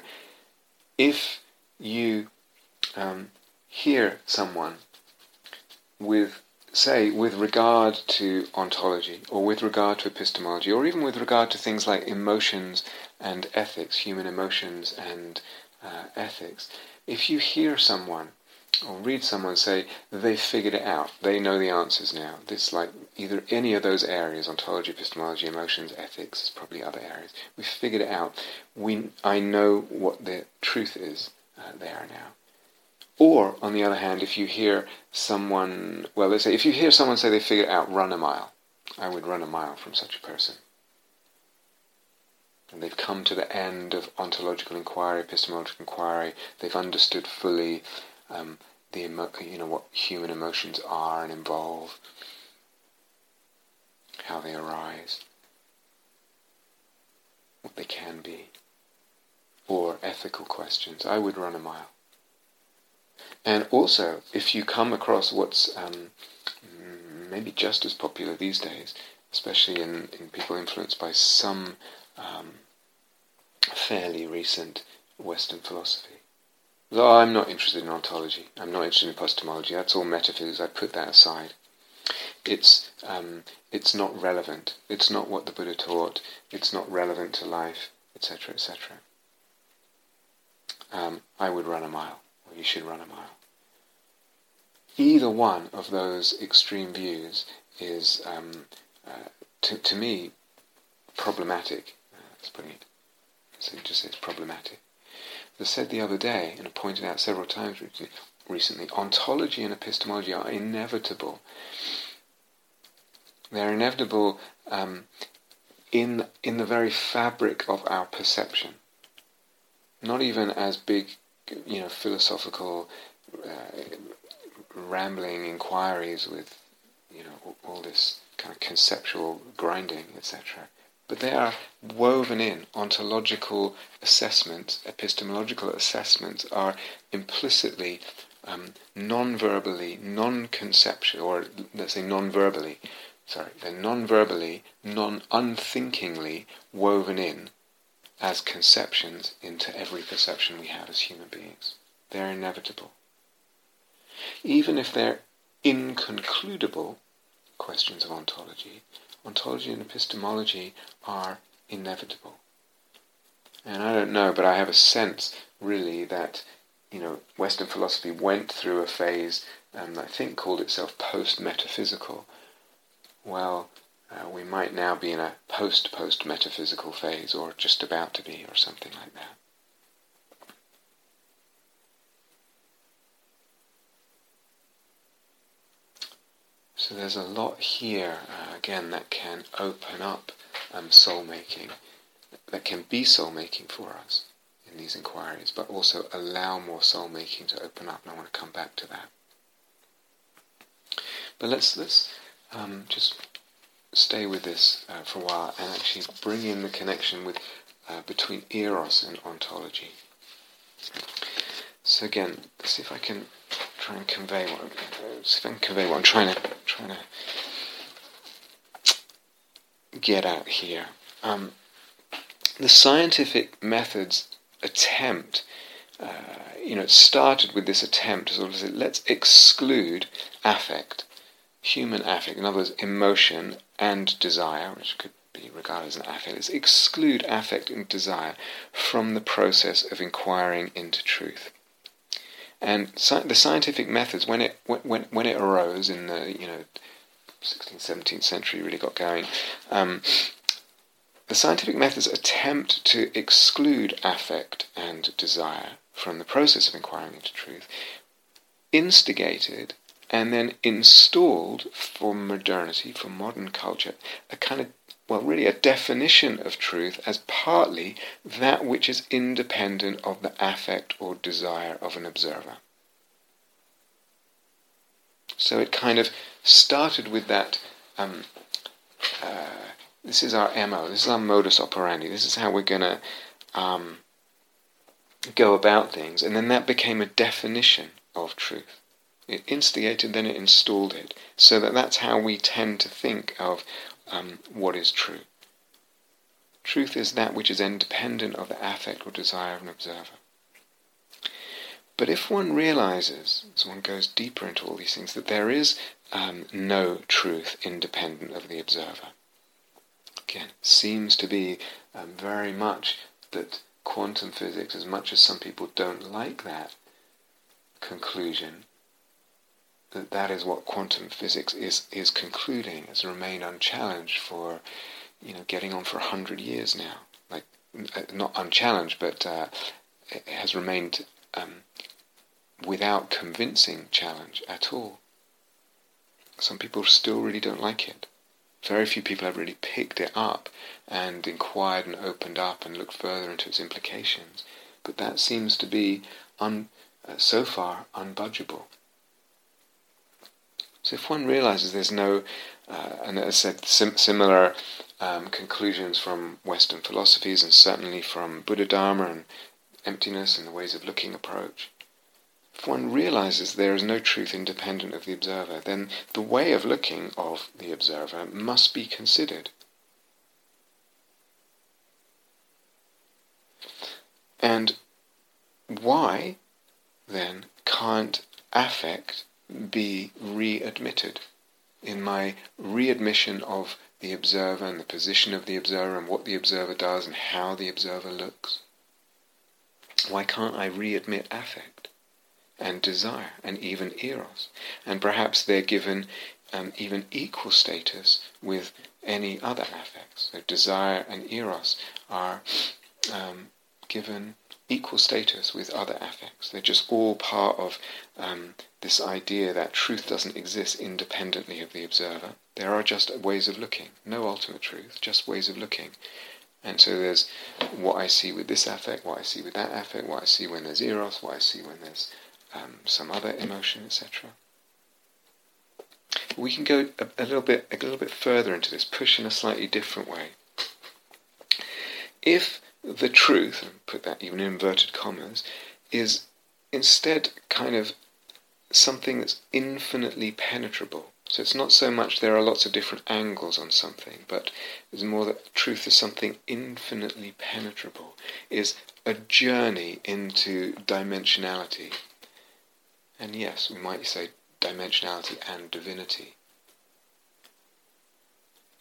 if you um, hear someone with say, with regard to ontology, or with regard to epistemology, or even with regard to things like emotions and ethics, human emotions and uh, ethics, if you hear someone or read someone say they figured it out, they know the answers now, this like either any of those areas, ontology, epistemology, emotions, ethics, probably other areas, we figured it out. We, I know what the truth is uh, there now. Or, on the other hand, if you hear someone, well, let's say, if you hear someone say they figured it out run a mile, I would run a mile from such a person. And they've come to the end of ontological inquiry, epistemological inquiry. They've understood fully um, the emo- you know what human emotions are and involve, how they arise, what they can be, or ethical questions. I would run a mile. And also, if you come across what's um, maybe just as popular these days, especially in, in people influenced by some um, fairly recent Western philosophy. I'm not interested in ontology, I'm not interested in epistemology, that's all metaphysics, I put that aside. It's, um, it's not relevant, it's not what the Buddha taught, it's not relevant to life, etc., etc. Um, I would run a mile or you should run a mile. Either one of those extreme views is, um, uh, to, to me, problematic. Uh, let's bring it. So just say it's problematic. I said the other day, and I pointed out several times recently, ontology and epistemology are inevitable. They're inevitable um, in in the very fabric of our perception. Not even as big you know, philosophical uh, rambling inquiries with, you know, all this kind of conceptual grinding, etc. But they are woven in. Ontological assessments, epistemological assessments are implicitly, um, non-verbally, non-conceptual, or let's say non-verbally, sorry, they're non-verbally, non-unthinkingly woven in as conceptions into every perception we have as human beings. They're inevitable. Even if they're inconcludable questions of ontology, ontology and epistemology are inevitable. And I don't know, but I have a sense, really, that you know Western philosophy went through a phase, um, I think called itself post-metaphysical. Well, uh, we might now be in a post-post metaphysical phase, or just about to be, or something like that. So there's a lot here, uh, again, that can open up um, soul making, that can be soul making for us in these inquiries, but also allow more soul making to open up, and I want to come back to that. But let's let's um, just stay with this uh, for a while and actually bring in the connection with uh, between eros and ontology. So again, let's see if I can try and convey what uh, see if I can convey what I'm trying to trying to get at here. Um, the scientific methods attempt, uh, you know, it started with this attempt sort of say, let's exclude affect, human affect, in other words, emotion and desire, which could be regarded as an affect, let's exclude affect and desire from the process of inquiring into truth. And sci- the scientific methods, when it when when it arose in the you know 16th, 17th century, really got going. Um, the scientific methods attempt to exclude affect and desire from the process of inquiring into truth, instigated and then installed for modernity, for modern culture, a kind of, well, really a definition of truth as partly that which is independent of the affect or desire of an observer. So it kind of started with that. Um, uh, this is our MO, this is our modus operandi, this is how we're going to um, go about things. And then that became a definition of truth. It instigated, then it installed it. So that that's how we tend to think of um, what is true. Truth is that which is independent of the affect or desire of an observer. But if one realizes, as one goes deeper into all these things, that there is um, no truth independent of the observer, again, seems to be um, very much that quantum physics, as much as some people don't like that conclusion, that that is what quantum physics is is concluding has remained unchallenged for you know getting on for a hundred years now like uh, not unchallenged but uh, it has remained um, without convincing challenge at all some people still really don't like it very few people have really picked it up and inquired and opened up and looked further into its implications. But that seems to be, un, uh, so far, unbudgeable. So if one realizes there's no, uh, and as I said, sim- similar um, conclusions from Western philosophies and certainly from Buddha Dharma and emptiness and the ways of looking approach, if one realizes there is no truth independent of the observer, then the way of looking of the observer must be considered. And why, then, can't affect be readmitted? In my readmission of the observer and the position of the observer and what the observer does and how the observer looks, why can't I readmit affect? and desire, and even eros. And perhaps they're given um, even equal status with any other affects. So desire and eros are um, given equal status with other affects. They're just all part of um, this idea that truth doesn't exist independently of the observer. There are just ways of looking, no ultimate truth, just ways of looking. And so there's what I see with this affect, what I see with that affect, what I see when there's eros, what I see when there's um, some other emotion, etc. We can go a, a little bit a little bit further into this, push in a slightly different way. If the truth, and put that even in inverted commas, is instead kind of something that's infinitely penetrable. So it's not so much there are lots of different angles on something, but it's more that truth is something infinitely penetrable, is a journey into dimensionality, and yes, we might say dimensionality and divinity.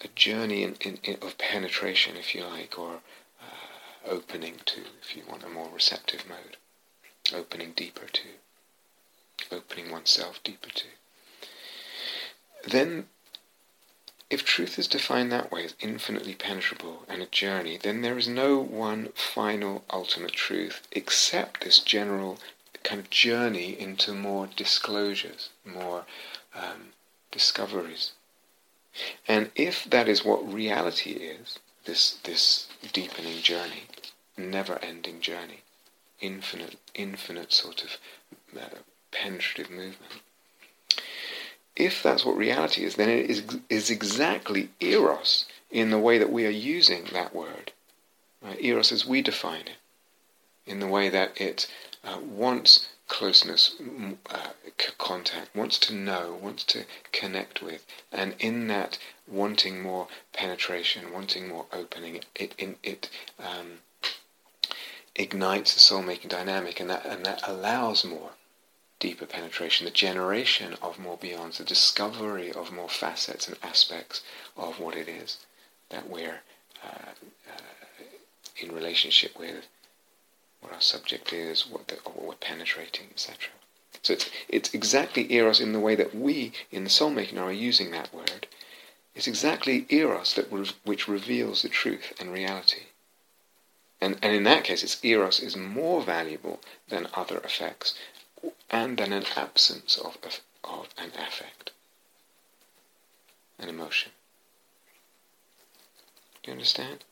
A journey in, in, in of penetration, if you like, or uh, opening to, if you want a more receptive mode. Opening deeper to. Opening oneself deeper to. Then, if truth is defined that way as infinitely penetrable and a journey, then there is no one final ultimate truth except this general kind of journey into more disclosures, more um, discoveries. And if that is what reality is, this, this deepening journey, never-ending journey, infinite, infinite sort of uh, penetrative movement, if that's what reality is, then it is, is exactly eros in the way that we are using that word. Right? Eros as we define it, in the way that it uh, wants closeness, uh, contact, wants to know, wants to connect with, and in that wanting more penetration, wanting more opening, it it, it um, ignites the soul-making dynamic, and that and that allows more deeper penetration, the generation of more beyonds, the discovery of more facets and aspects of what it is that we're uh, uh, in relationship with what our subject is, what, the, what we're penetrating, etc. So it's, it's exactly eros in the way that we, in the soul making, are using that word. It's exactly eros that re- which reveals the truth and reality. And, and in that case, it's eros is more valuable than other affects and then an absence of, of, an affect, an emotion. You understand?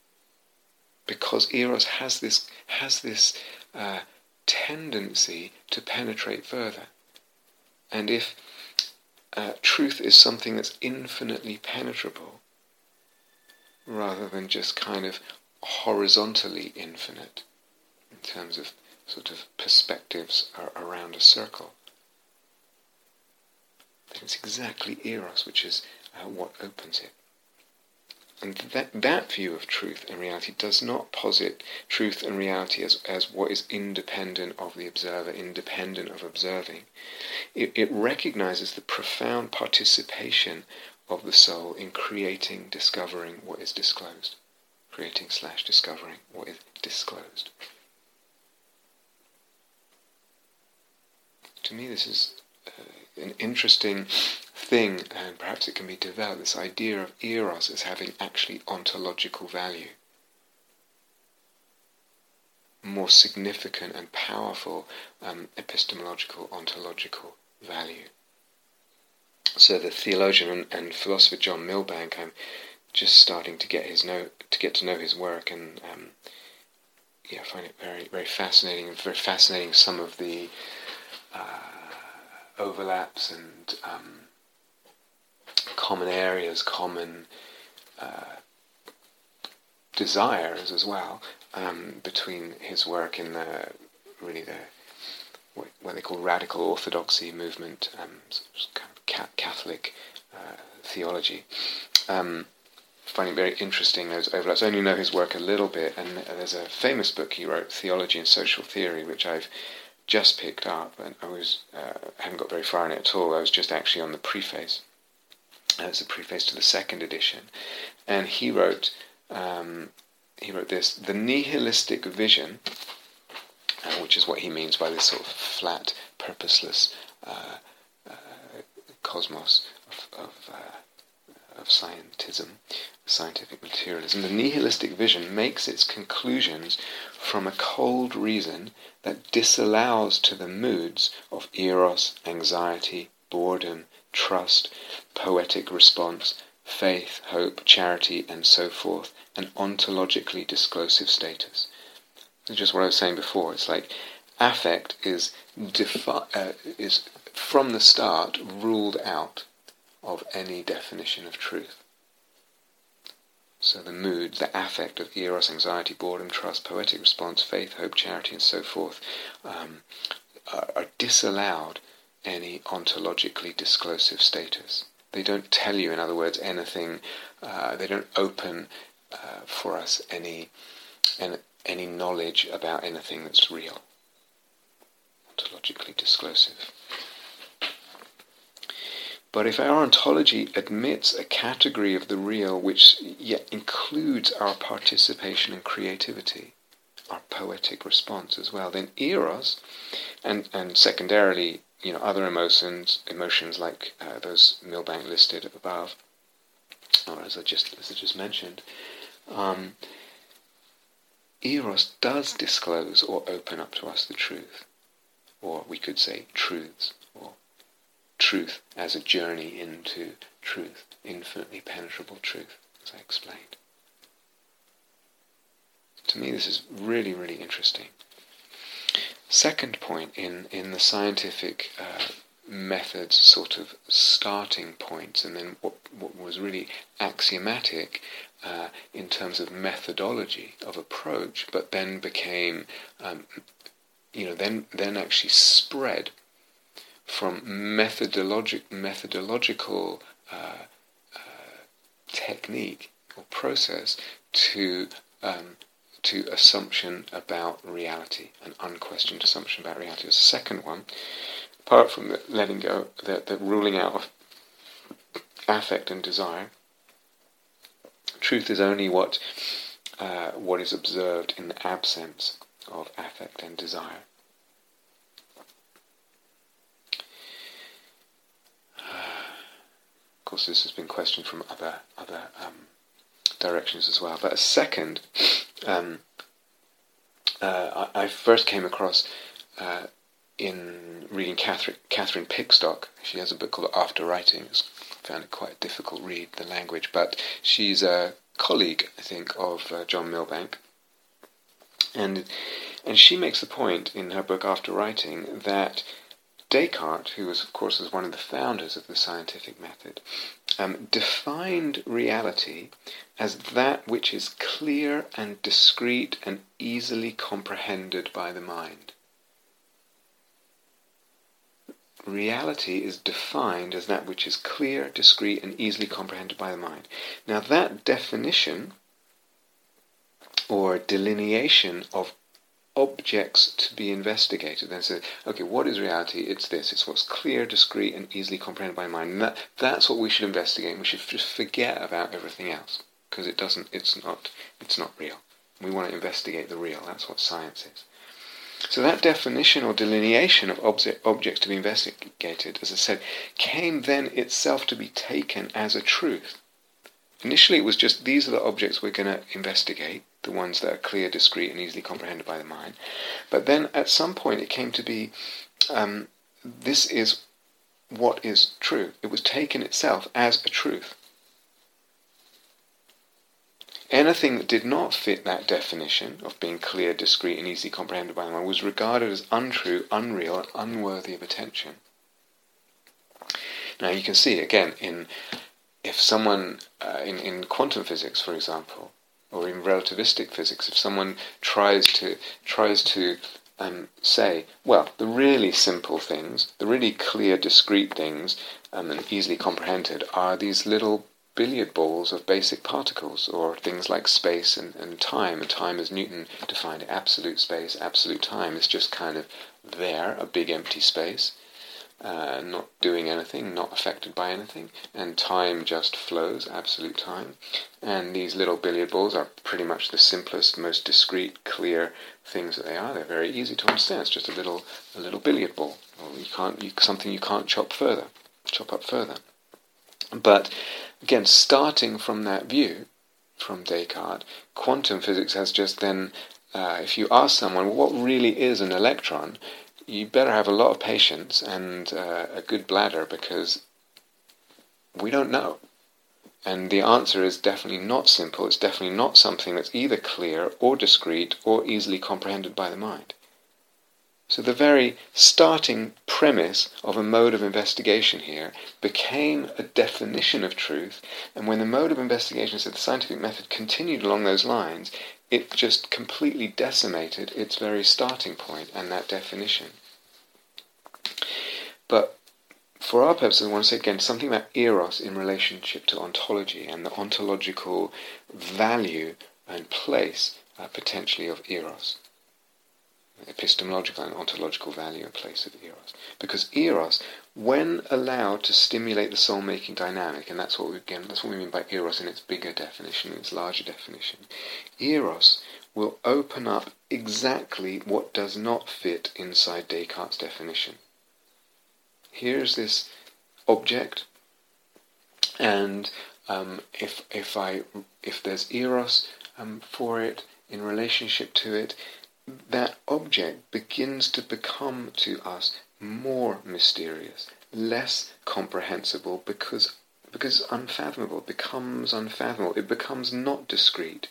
because eros has this has this uh, tendency to penetrate further. And if uh, truth is something that's infinitely penetrable, rather than just kind of horizontally infinite in terms of sort of perspectives around a circle, then it's exactly eros which is uh, what opens it. And that, that view of truth and reality does not posit truth and reality as, as what is independent of the observer, independent of observing. It, it recognizes the profound participation of the soul in creating, discovering what is disclosed. Creating slash discovering what is disclosed. To me, this is uh, an interesting thing, and perhaps it can be developed, this idea of eros as having actually ontological value. More significant and powerful um, epistemological, ontological value. So the theologian and, and, philosopher John Milbank, I'm just starting to get his know, to get to know his work, and um, yeah, I find it very, very fascinating. Very fascinating. Some of the uh, overlaps and um, common areas, common uh, desires as well um, between his work in the really the what, they call radical orthodoxy movement, um, of Catholic uh, theology. Um, finding very interesting those overlaps. I only know his work a little bit, and there's a famous book he wrote, Theology and Social Theory, which I've just picked up, and I was uh, hadn't got very far in it at all. I was just actually on the preface. It's a preface to the second edition, and he wrote um, he wrote this: the nihilistic vision, uh, which is what he means by this sort of flat, purposeless uh, uh cosmos of of, uh, of scientism, scientific materialism. The nihilistic vision makes its conclusions from a cold reason that disallows to the moods of eros, anxiety, boredom, trust, poetic response, faith, hope, charity, and so forth, an ontologically disclosive status. It's just what I was saying before. It's like affect is defi- uh, is from the start ruled out of any definition of truth. So the mood, the affect of eros, anxiety, boredom, trust, poetic response, faith, hope, charity, and so forth um, are, are disallowed any ontologically disclosive status. They don't tell you, in other words, anything. Uh, they don't open uh, for us any, any any knowledge about anything that's real. Ontologically disclosive. But if our ontology admits a category of the real which yet includes our participation and creativity, our poetic response as well, then eros, and, and secondarily you know other emotions emotions like uh, those Milbank listed above, or as I just as I just mentioned, um, eros does disclose or open up to us the truth, or we could say truths, truth as a journey into truth, infinitely penetrable truth, as I explained. To me, this is really, really interesting. Second point in, in the scientific uh, methods sort of starting points, and then what, what was really axiomatic uh, in terms of methodology of approach, but then became, um, you know, then then actually spread from methodologic methodological uh, uh, technique or process to um, to assumption about reality, an unquestioned assumption about reality. The second one, apart from the letting go, the, the ruling out of affect and desire, truth is only what uh, what is observed in the absence of affect and desire. Course, this has been questioned from other other um, directions as well. But a second, um, uh, I, I, first came across uh, in reading Catherine, Catherine Pickstock. She has a book called After Writing. I found it quite difficult read, the language, but she's a colleague, I think, of uh, John Milbank. And, and she makes the point in her book After Writing that Descartes, who was, of course, was one of the founders of the scientific method, um, defined reality as that which is clear and discrete and easily comprehended by the mind. Reality is defined as that which is clear, discrete, and easily comprehended by the mind. Now, that definition or delineation of objects to be investigated. Then say, okay, what is reality? It's this. It's what's clear, discrete, and easily comprehended by mind. And that, that's what we should investigate. We should just forget about everything else because it doesn't. It's not. It's not real. We want to investigate the real. That's what science is. So that definition or delineation of object, objects to be investigated, as I said, came then itself to be taken as a truth. Initially, it was just these are the objects we're going to investigate, the ones that are clear, discrete, and easily comprehended by the mind. But then at some point it came to be um, this is what is true. It was taken itself as a truth. Anything that did not fit that definition of being clear, discrete, and easily comprehended by the mind was regarded as untrue, unreal, and unworthy of attention. Now you can see again in if someone uh, in in quantum physics, for example, or in relativistic physics, if someone tries to tries to um, say, well, the really simple things, the really clear, discrete things, um, and easily comprehended, are these little billiard balls of basic particles, or things like space and, and time. And time, as Newton defined absolute space, absolute time, is just kind of there, a big empty space uh, not doing anything, not affected by anything, and time just flows, absolute time. And these little billiard balls are pretty much the simplest, most discrete, clear things that they are. They're very easy to understand. It's just a little, a little billiard ball. you can't, you, something you can't chop further, chop up further. But again, starting from that view, from Descartes, quantum physics has just then uh, if you ask someone well, what really is an electron, you better have a lot of patience and uh, a good bladder because we don't know. And the answer is definitely not simple. It's definitely not something that's either clear or discrete or easily comprehended by the mind. So the very starting premise of a mode of investigation here became a definition of truth, and when the mode of investigation, so the scientific method, continued along those lines, it just completely decimated its very starting point and that definition. But for our purposes, I want to say again something about eros in relationship to ontology and the ontological value and place uh, potentially of eros epistemological and ontological value and place of eros. Because eros, when allowed to stimulate the soul-making dynamic, and that's what we again that's what we mean by eros in its bigger definition, in its larger definition, eros will open up exactly what does not fit inside Descartes' definition. Here's this object, and um, if if I if there's eros um, for it in relationship to it, that object begins to become to us more mysterious less comprehensible because because unfathomable becomes unfathomable. It becomes not discrete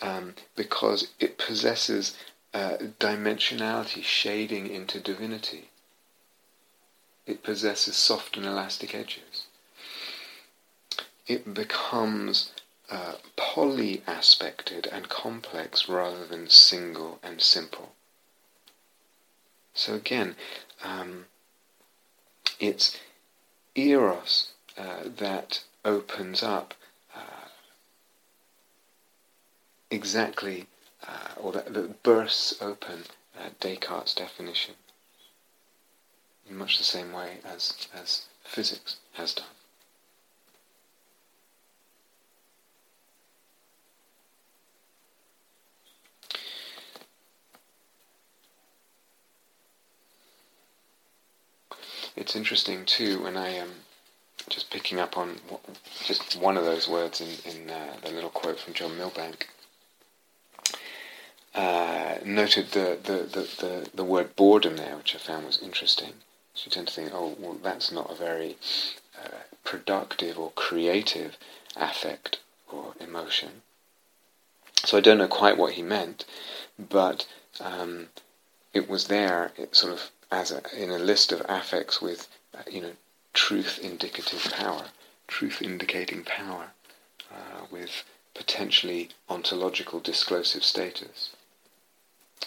um, because it possesses uh, dimensionality, shading into divinity. It possesses soft and elastic edges. It becomes uh, poly-aspected and complex rather than single and simple. So again, um, it's eros uh, that opens up uh, exactly, uh, or that, that, bursts open uh, Descartes' definition in much the same way as, as physics has done. It's interesting too when I am um, just picking up on just one of those words in, in uh, the little quote from John Milbank. Uh, noted the, the, the, the, the word boredom there, which I found was interesting. So you tend to think, oh, well, that's not a very uh, productive or creative affect or emotion. So I don't know quite what he meant, but um, it was there, it sort of as a, in a list of affects with, you know, truth indicative power, truth indicating power, uh, with potentially ontological disclosive status.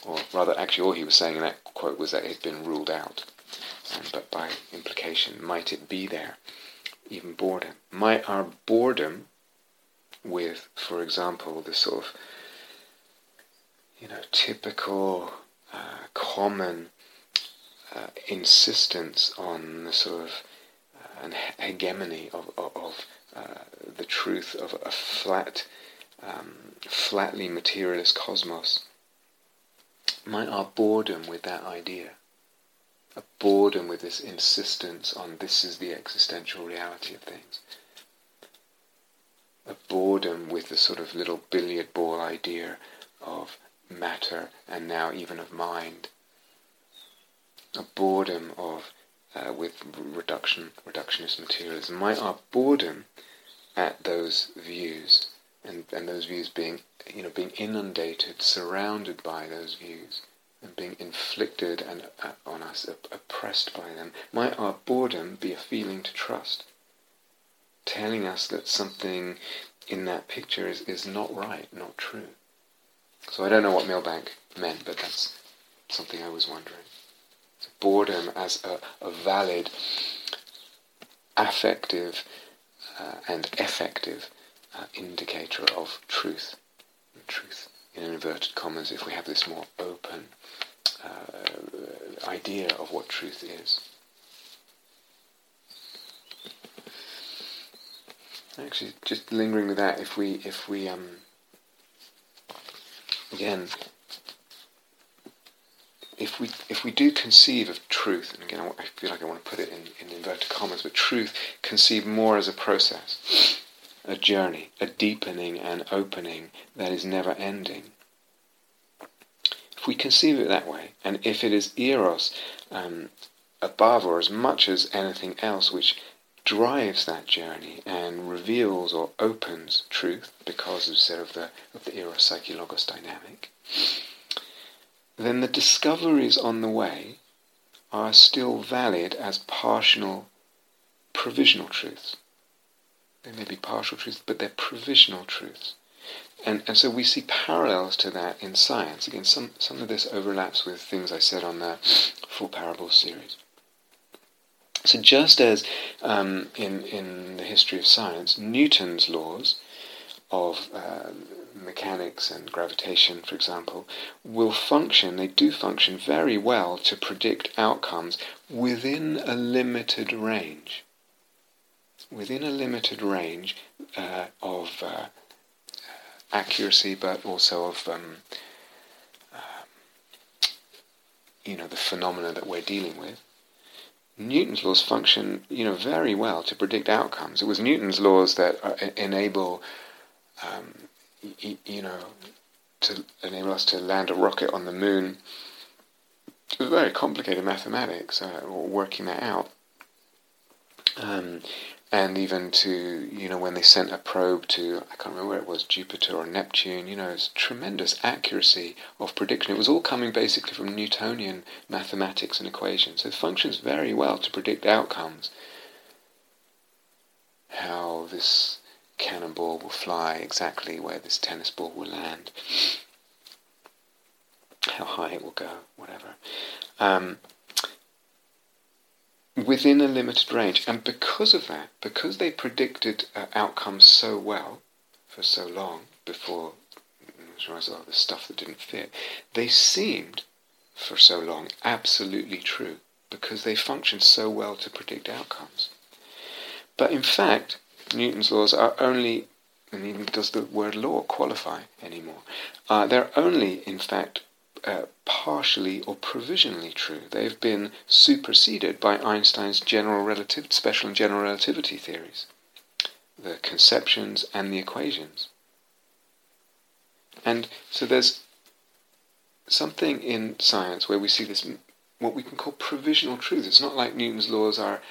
Or rather, actually, all he was saying in that quote was that it had been ruled out. But by implication, might it be there? Even boredom. Might our boredom with, for example, the sort of, you know, typical, uh, common uh, insistence on the sort of uh, an hegemony of, of, of uh, the truth of a flat, um, flatly materialist cosmos. Might our boredom with that idea, a boredom with this insistence on this is the existential reality of things, a boredom with the sort of little billiard ball idea of matter and now even of mind, a boredom of uh, with reduction reductionist materialism. Might our boredom at those views and, and those views being you know being inundated, surrounded by those views and being inflicted and uh, on us, oppressed by them, might our boredom be a feeling to trust, telling us that something in that picture is, is not right, not true. So I don't know what Milbank meant, but that's something I was wondering boredom as a, a valid affective uh, and effective uh, indicator of truth. Truth, in inverted commas, if we have this more open uh, idea of what truth is. Actually, just lingering with that, if we, if we, um, again, if we if we do conceive of truth, and again I feel like I want to put it in, in inverted commas, but truth conceived more as a process, a journey, a deepening and opening that is never ending. If we conceive it that way, and if it is eros um, above or as much as anything else which drives that journey and reveals or opens truth because of, of the of the eros psyche logos dynamic then the discoveries on the way are still valid as partial, provisional truths. They may be partial truths, but they're provisional truths. And, and so we see parallels to that in science. Again, some, some of this overlaps with things I said on the Four Parables series. So just as um, in, in the history of science, Newton's laws of uh, mechanics and gravitation, for example, will function, they do function very well to predict outcomes within a limited range. Within a limited range uh, of uh, accuracy, but also of um, uh, you know the phenomena that we're dealing with. Newton's laws function, you know, very well to predict outcomes. It was Newton's laws that uh, enable um, you know, to enable us to land a rocket on the moon. It was very complicated mathematics, uh, working that out. Um, and even to you know when they sent a probe to I can't remember where it was Jupiter or Neptune you know it's tremendous accuracy of prediction it was all coming basically from Newtonian mathematics and equations so it functions very well to predict outcomes how this cannonball will fly exactly where this tennis ball will land how high it will go whatever um, within a limited range. And because of that, because they predicted uh, outcomes so well for so long before oh, the stuff that didn't fit, they seemed for so long absolutely true because they functioned so well to predict outcomes. But in fact, Newton's laws are only, and even does the word law qualify anymore? Uh, they're only, in fact, uh, partially or provisionally true. They've been superseded by Einstein's general relativity, special and general relativity theories, the conceptions and the equations. And so there's something in science where we see this, what we can call provisional truth. It's not like Newton's laws are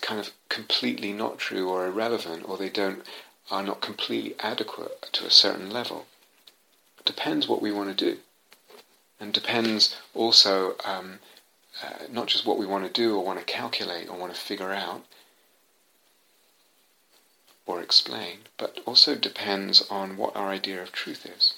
kind of completely not true or irrelevant, or they don't are not completely adequate to a certain level. Depends what we want to do and depends also um, uh, not just what we want to do or want to calculate or want to figure out or explain, but also depends on what our idea of truth is.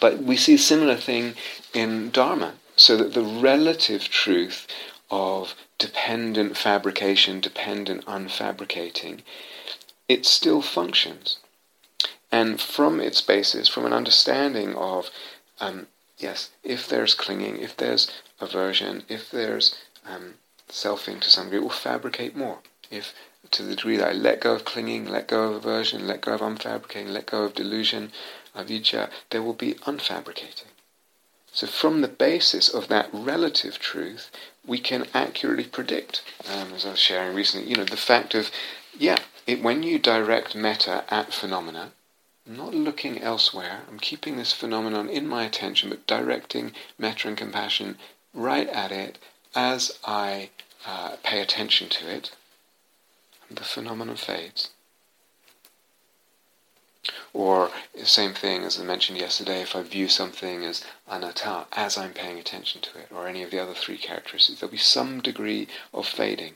But we see a similar thing in Dharma, so that the relative truth of dependent fabrication, dependent unfabricating, it still functions. And from its basis, from an understanding of um, yes, if there's clinging, if there's aversion, if there's um, selfing to some degree, it will fabricate more. If to the degree that I let go of clinging, let go of aversion, let go of unfabricating, let go of delusion, avijja, there will be unfabricating. So from the basis of that relative truth, we can accurately predict, um, as I was sharing recently, you know, the fact of, yeah, it, when you direct metta at phenomena, I'm not looking elsewhere. I'm keeping this phenomenon in my attention, but directing metta and compassion right at it as I uh, pay attention to it. The phenomenon fades. Or same thing as I mentioned yesterday, if I view something as anatta as I'm paying attention to it, or any of the other three characteristics, there'll be some degree of fading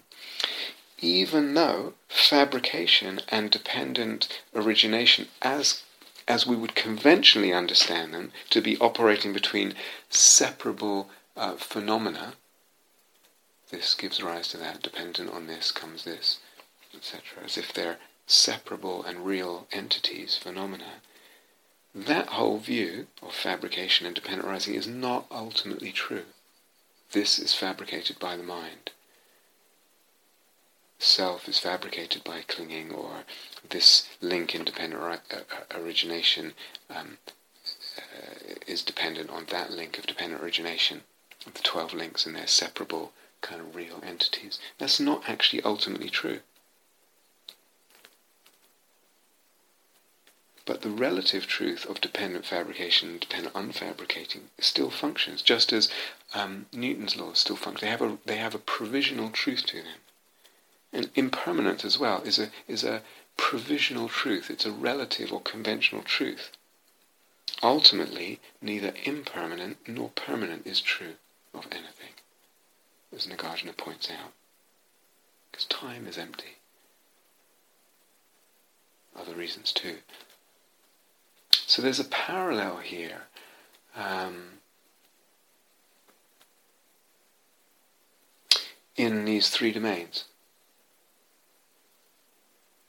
even though fabrication and dependent origination, as as we would conventionally understand them, to be operating between separable uh, phenomena, this gives rise to that, dependent on this comes this, etc., as if they're separable and real entities, phenomena. That whole view of fabrication and dependent arising is not ultimately true. This is fabricated by the mind self is fabricated by clinging, or this link independent uh, uh, origination um, uh, is dependent on that link of dependent origination, the 12 links, and they're separable kind of real entities. That's not actually ultimately true. But the relative truth of dependent fabrication and dependent unfabricating still functions, just as um, Newton's laws still function. They have a they have a provisional truth to them. And impermanent as well is a, is a provisional truth, it's a relative or conventional truth. Ultimately, neither impermanent nor permanent is true of anything, as Nagarjuna points out, because time is empty. Other reasons too. So there's a parallel here. Um, in these three domains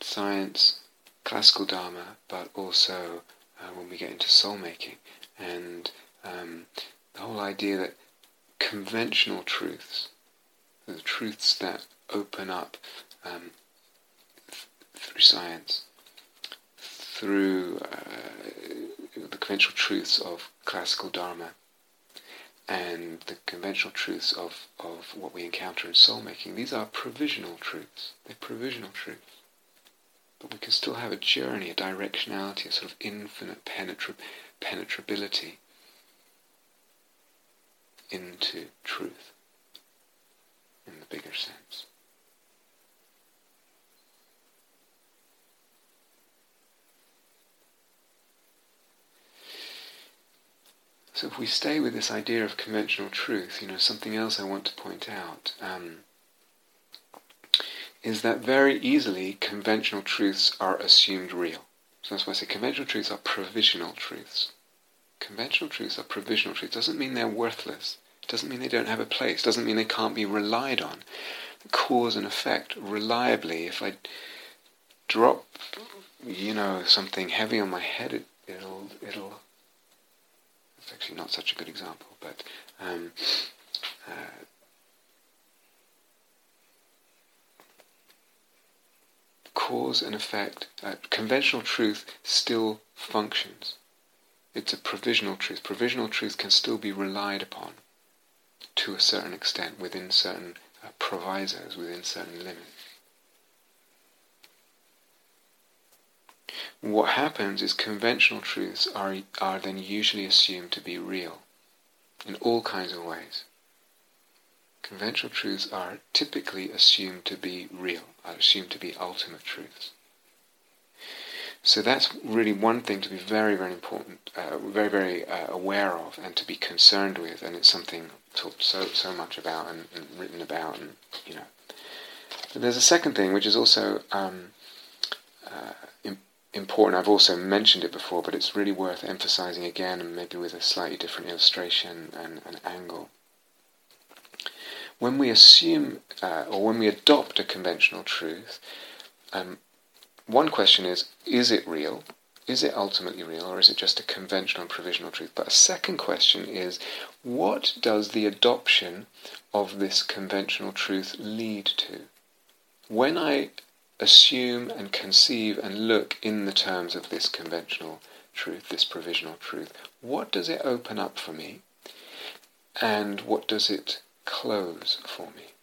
science, classical Dharma, but also uh, when we get into soul making and um, the whole idea that conventional truths, the truths that open up um, th- through science, through uh, the conventional truths of classical Dharma, and the conventional truths of, of what we encounter in soul making, these are provisional truths. They're provisional truths but we can still have a journey, a directionality, a sort of infinite penetra- penetrability into truth in the bigger sense. So if we stay with this idea of conventional truth, you know, something else I want to point out um, is that very easily conventional truths are assumed real. So that's why I say conventional truths are provisional truths. Conventional truths are provisional truths. Doesn't mean they're worthless. Doesn't mean they don't have a place. Doesn't mean they can't be relied on. Cause and effect reliably. If I drop, you know, something heavy on my head, it, it'll it'll actually not such a good example, but um, uh, cause and effect, uh, conventional truth still functions. It's a provisional truth. Provisional truth can still be relied upon to a certain extent within certain uh, provisos, within certain limits. What happens is conventional truths are, are then usually assumed to be real in all kinds of ways. Conventional truths are typically assumed to be real, are assumed to be ultimate truths. So that's really one thing to be very, very important, uh, very, very uh, aware of, and to be concerned with. And it's something talked so, so much about and, and written about, and you know. But there's a second thing which is also um, uh, important. I've also mentioned it before, but it's really worth emphasizing again, and maybe with a slightly different illustration and, and angle. When we assume uh, or when we adopt a conventional truth, um, one question is: Is it real? Is it ultimately real, or is it just a conventional provisional truth? But a second question is: What does the adoption of this conventional truth lead to? When I assume and conceive and look in the terms of this conventional truth, this provisional truth, what does it open up for me? And what does it close for me?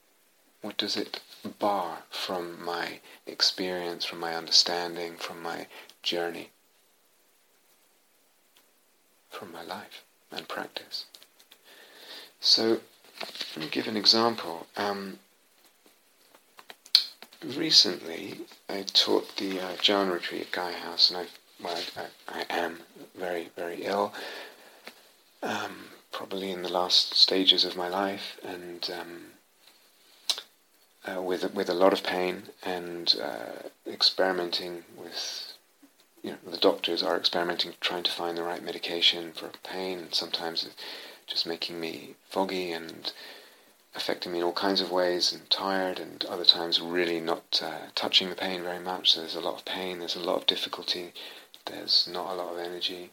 What does it bar from my experience, from my understanding, from my journey, from my life and practice? So, let me give an example. Um, recently I taught the uh, jhana retreat at Gaia House, and I, well, I, I am very, very ill, um, probably in the last stages of my life, and um, uh, with with a lot of pain, and uh, experimenting with, you know, the doctors are experimenting, trying to find the right medication for pain, and sometimes just making me foggy and affecting me in all kinds of ways and tired and other times really not uh, touching the pain very much. So there's a lot of pain, there's a lot of difficulty, there's not a lot of energy.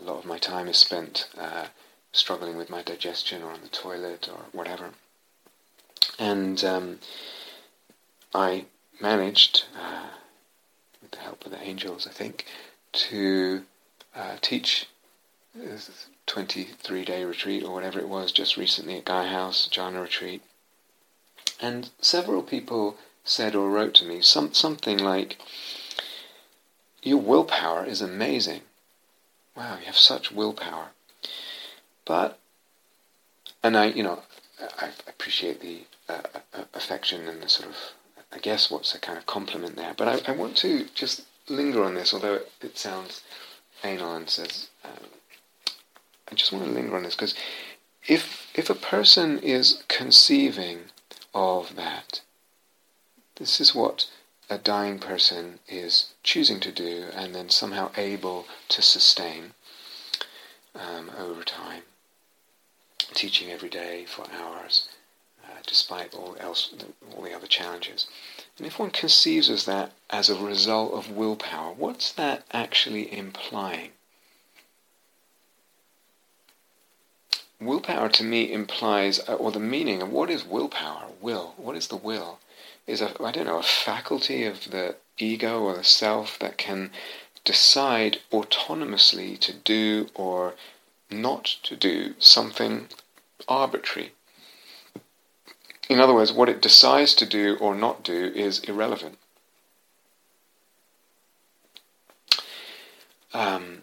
A lot of my time is spent uh, struggling with my digestion or on the toilet or whatever. And um, I managed, uh, with the help of the angels, I think, to uh, teach 23 day retreat or whatever it was just recently at Gaia House, jhana retreat. And several people said or wrote to me some, something like, Your willpower is amazing. Wow, you have such willpower. But, and I, you know, I appreciate the uh, uh, affection and the sort of, I guess what's a kind of compliment there. But I, I want to just linger on this, although it, it sounds anal and says, um, I just want to linger on this because if if a person is conceiving of that, this is what a dying person is choosing to do and then somehow able to sustain um, over time, teaching every day for hours, uh, despite all else, all the other challenges. And if one conceives of that as a result of willpower, what's that actually implying? Willpower to me implies, uh, or the meaning of what is willpower, will, what is the will? Is a, I don't know, a faculty of the ego or the self that can decide autonomously to do or not to do something arbitrary. In other words, what it decides to do or not do is irrelevant. Um,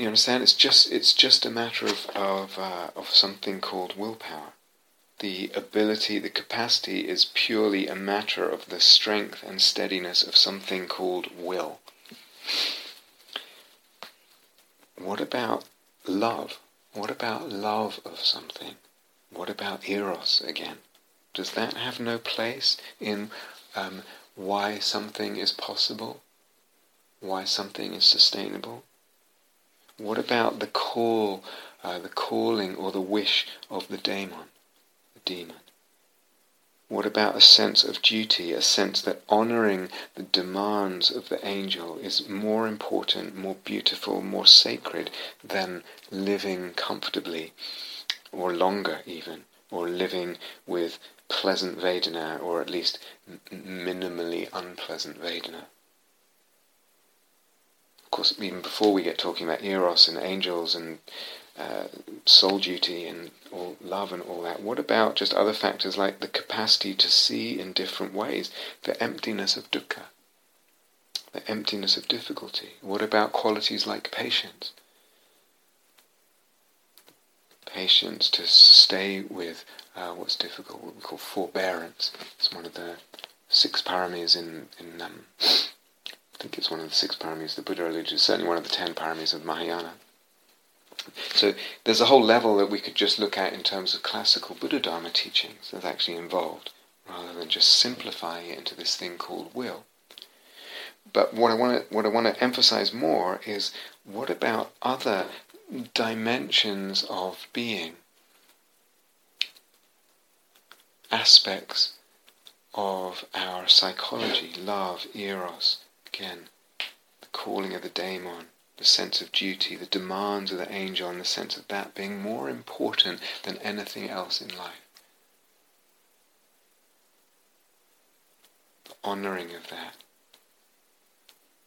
You understand? It's just it's just a matter of of uh, of something called willpower. the ability, the capacity is purely a matter of the strength and steadiness of something called will. What about love? What about love of something? What about eros again? Does that have no place in um, why something is possible? Why something is sustainable? What about the call, uh, the calling or the wish of the daemon, the demon? What about a sense of duty, a sense that honoring the demands of the angel is more important, more beautiful, more sacred than living comfortably or longer even, or living with pleasant Vedana, or at least minimally unpleasant Vedana? Of course, even before we get talking about Eros and angels and uh, soul duty and all love and all that. What about just other factors like the capacity to see in different ways, the emptiness of dukkha, the emptiness of difficulty? What about qualities like patience? Patience to stay with uh, what's difficult, what we call forbearance. It's one of the six paramis in, in um, I think it's one of the six paramis the Buddha alleges, certainly one of the ten paramis of Mahayana. So there's a whole level that we could just look at in terms of classical Buddha Dharma teachings that's actually involved, rather than just simplifying it into this thing called will. But what I want to what I want to emphasize more is what about other dimensions of being, aspects of our psychology, love, eros, again, the calling of the daemon, the sense of duty, the demands of the angel, and the sense of that being more important than anything else in life. The honouring of that.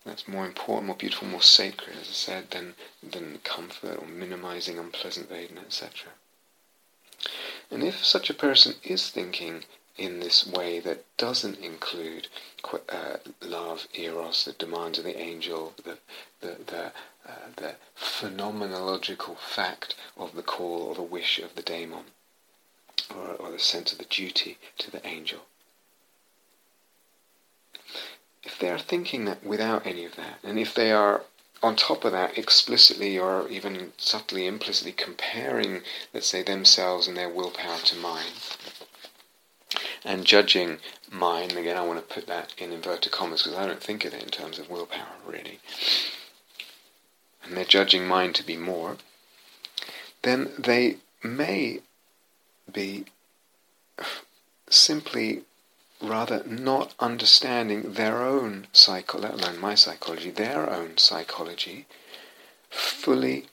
That's more important, more beautiful, more sacred, as I said, than, than comfort or minimizing unpleasant Vedana, etc. And if such a person is thinking in this way that doesn't include uh, love, eros, the demands of the angel, the, the, the, uh, the phenomenological fact of the call or the wish of the daemon, or, or the sense of the duty to the angel. If they are thinking that without any of that, and if they are on top of that explicitly or even subtly, implicitly comparing, let's say, themselves and their willpower to mine, and judging mine, again, I want to put that in inverted commas because I don't think of it in terms of willpower, really, and they're judging mine to be more, then they may be simply rather not understanding their own psycho, let alone my psychology, their own psychology fully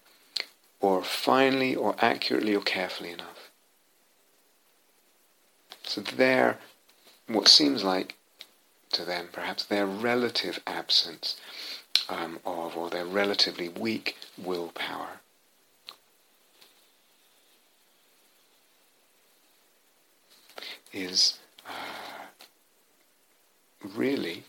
or finely or accurately or carefully enough. So their, what seems like to them perhaps their relative absence um, of or their relatively weak willpower is uh, really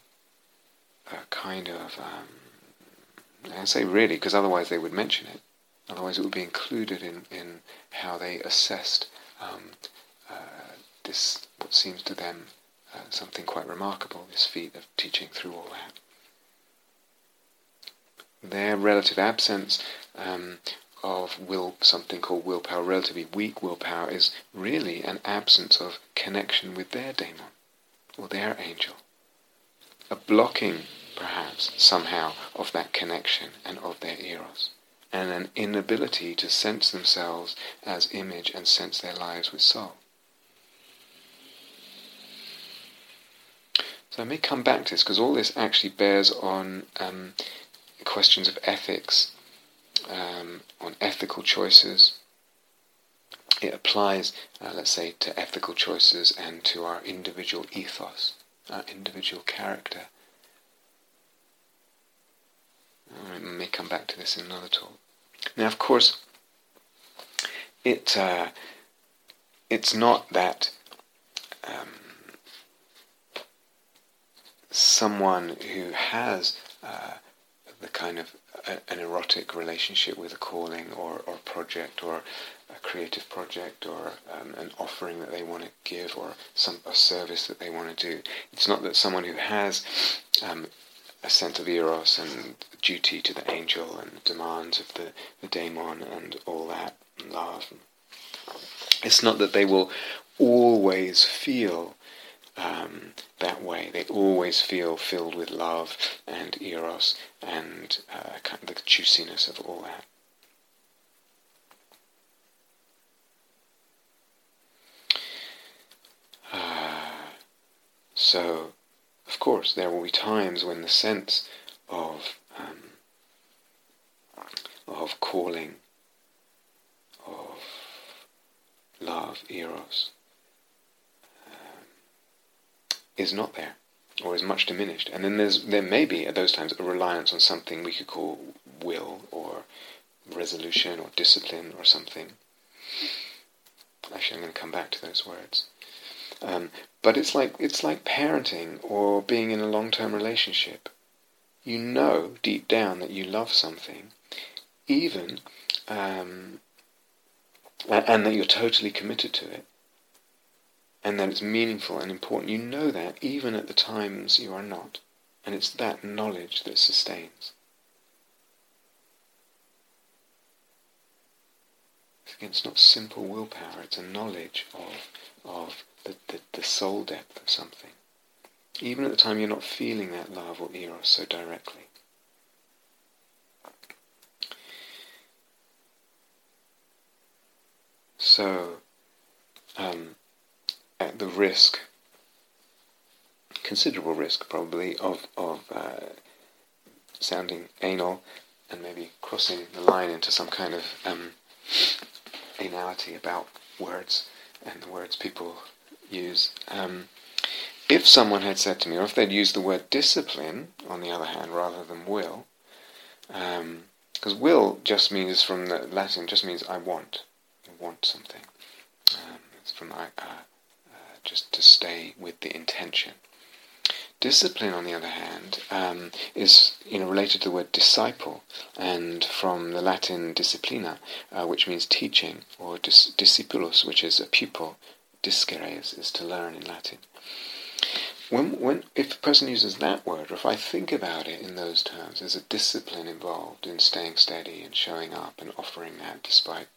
a kind of, um, I say really because otherwise they would mention it. Otherwise it would be included in, in how they assessed um, this, what seems to them uh, something quite remarkable, this feat of teaching through all that. Their relative absence um, of will, something called willpower, relatively weak willpower, is really an absence of connection with their daemon or their angel. A blocking, perhaps, somehow, of that connection and of their eros, and an inability to sense themselves as image and sense their lives with soul. So I may come back to this because all this actually bears on um, questions of ethics, um, on ethical choices. It applies, uh, let's say, to ethical choices and to our individual ethos, our individual character. I may come back to this in another talk. Now, of course, it uh, it's not that um, someone who has uh, the kind of a, an erotic relationship with a calling or, or project or a creative project or um, an offering that they want to give or some a service that they want to do. It's not that someone who has um, a sense of eros and duty to the angel and demands of the, the daemon and all that and love. It's not that they will always feel um, that way. They always feel filled with love and eros and uh, kind of the juiciness of all that. Uh, so, of course, there will be times when the sense of um, of calling, of love, eros, is not there or is much diminished. And then there's there may be at those times a reliance on something we could call will or resolution or discipline or something. Actually, I'm going to come back to those words. Um, but it's like it's like parenting or being in a long-term relationship. You know deep down that you love something, even um, and that you're totally committed to it and that it's meaningful and important. You know that even at the times you are not. And it's that knowledge that sustains. It's not simple willpower, it's a knowledge of, of the, the, the soul depth of something. Even at the time you're not feeling that love or eros so directly. So, risk, considerable risk probably, of, of uh, sounding anal and maybe crossing the line into some kind of um, anality about words and the words people use. Um, if someone had said to me, or if they'd used the word discipline, on the other hand, rather than will, because um, will just means from the Latin just means I want, I want something. Um, it's from I, uh, just to stay with the intention. Discipline, on the other hand, um, is you know related to the word disciple, and from the Latin disciplina, uh, which means teaching, or dis- discipulus, which is a pupil. Discere is, is to learn in Latin. When, when, if a person uses that word, or if I think about it in those terms, there's a discipline involved in staying steady and showing up and offering that despite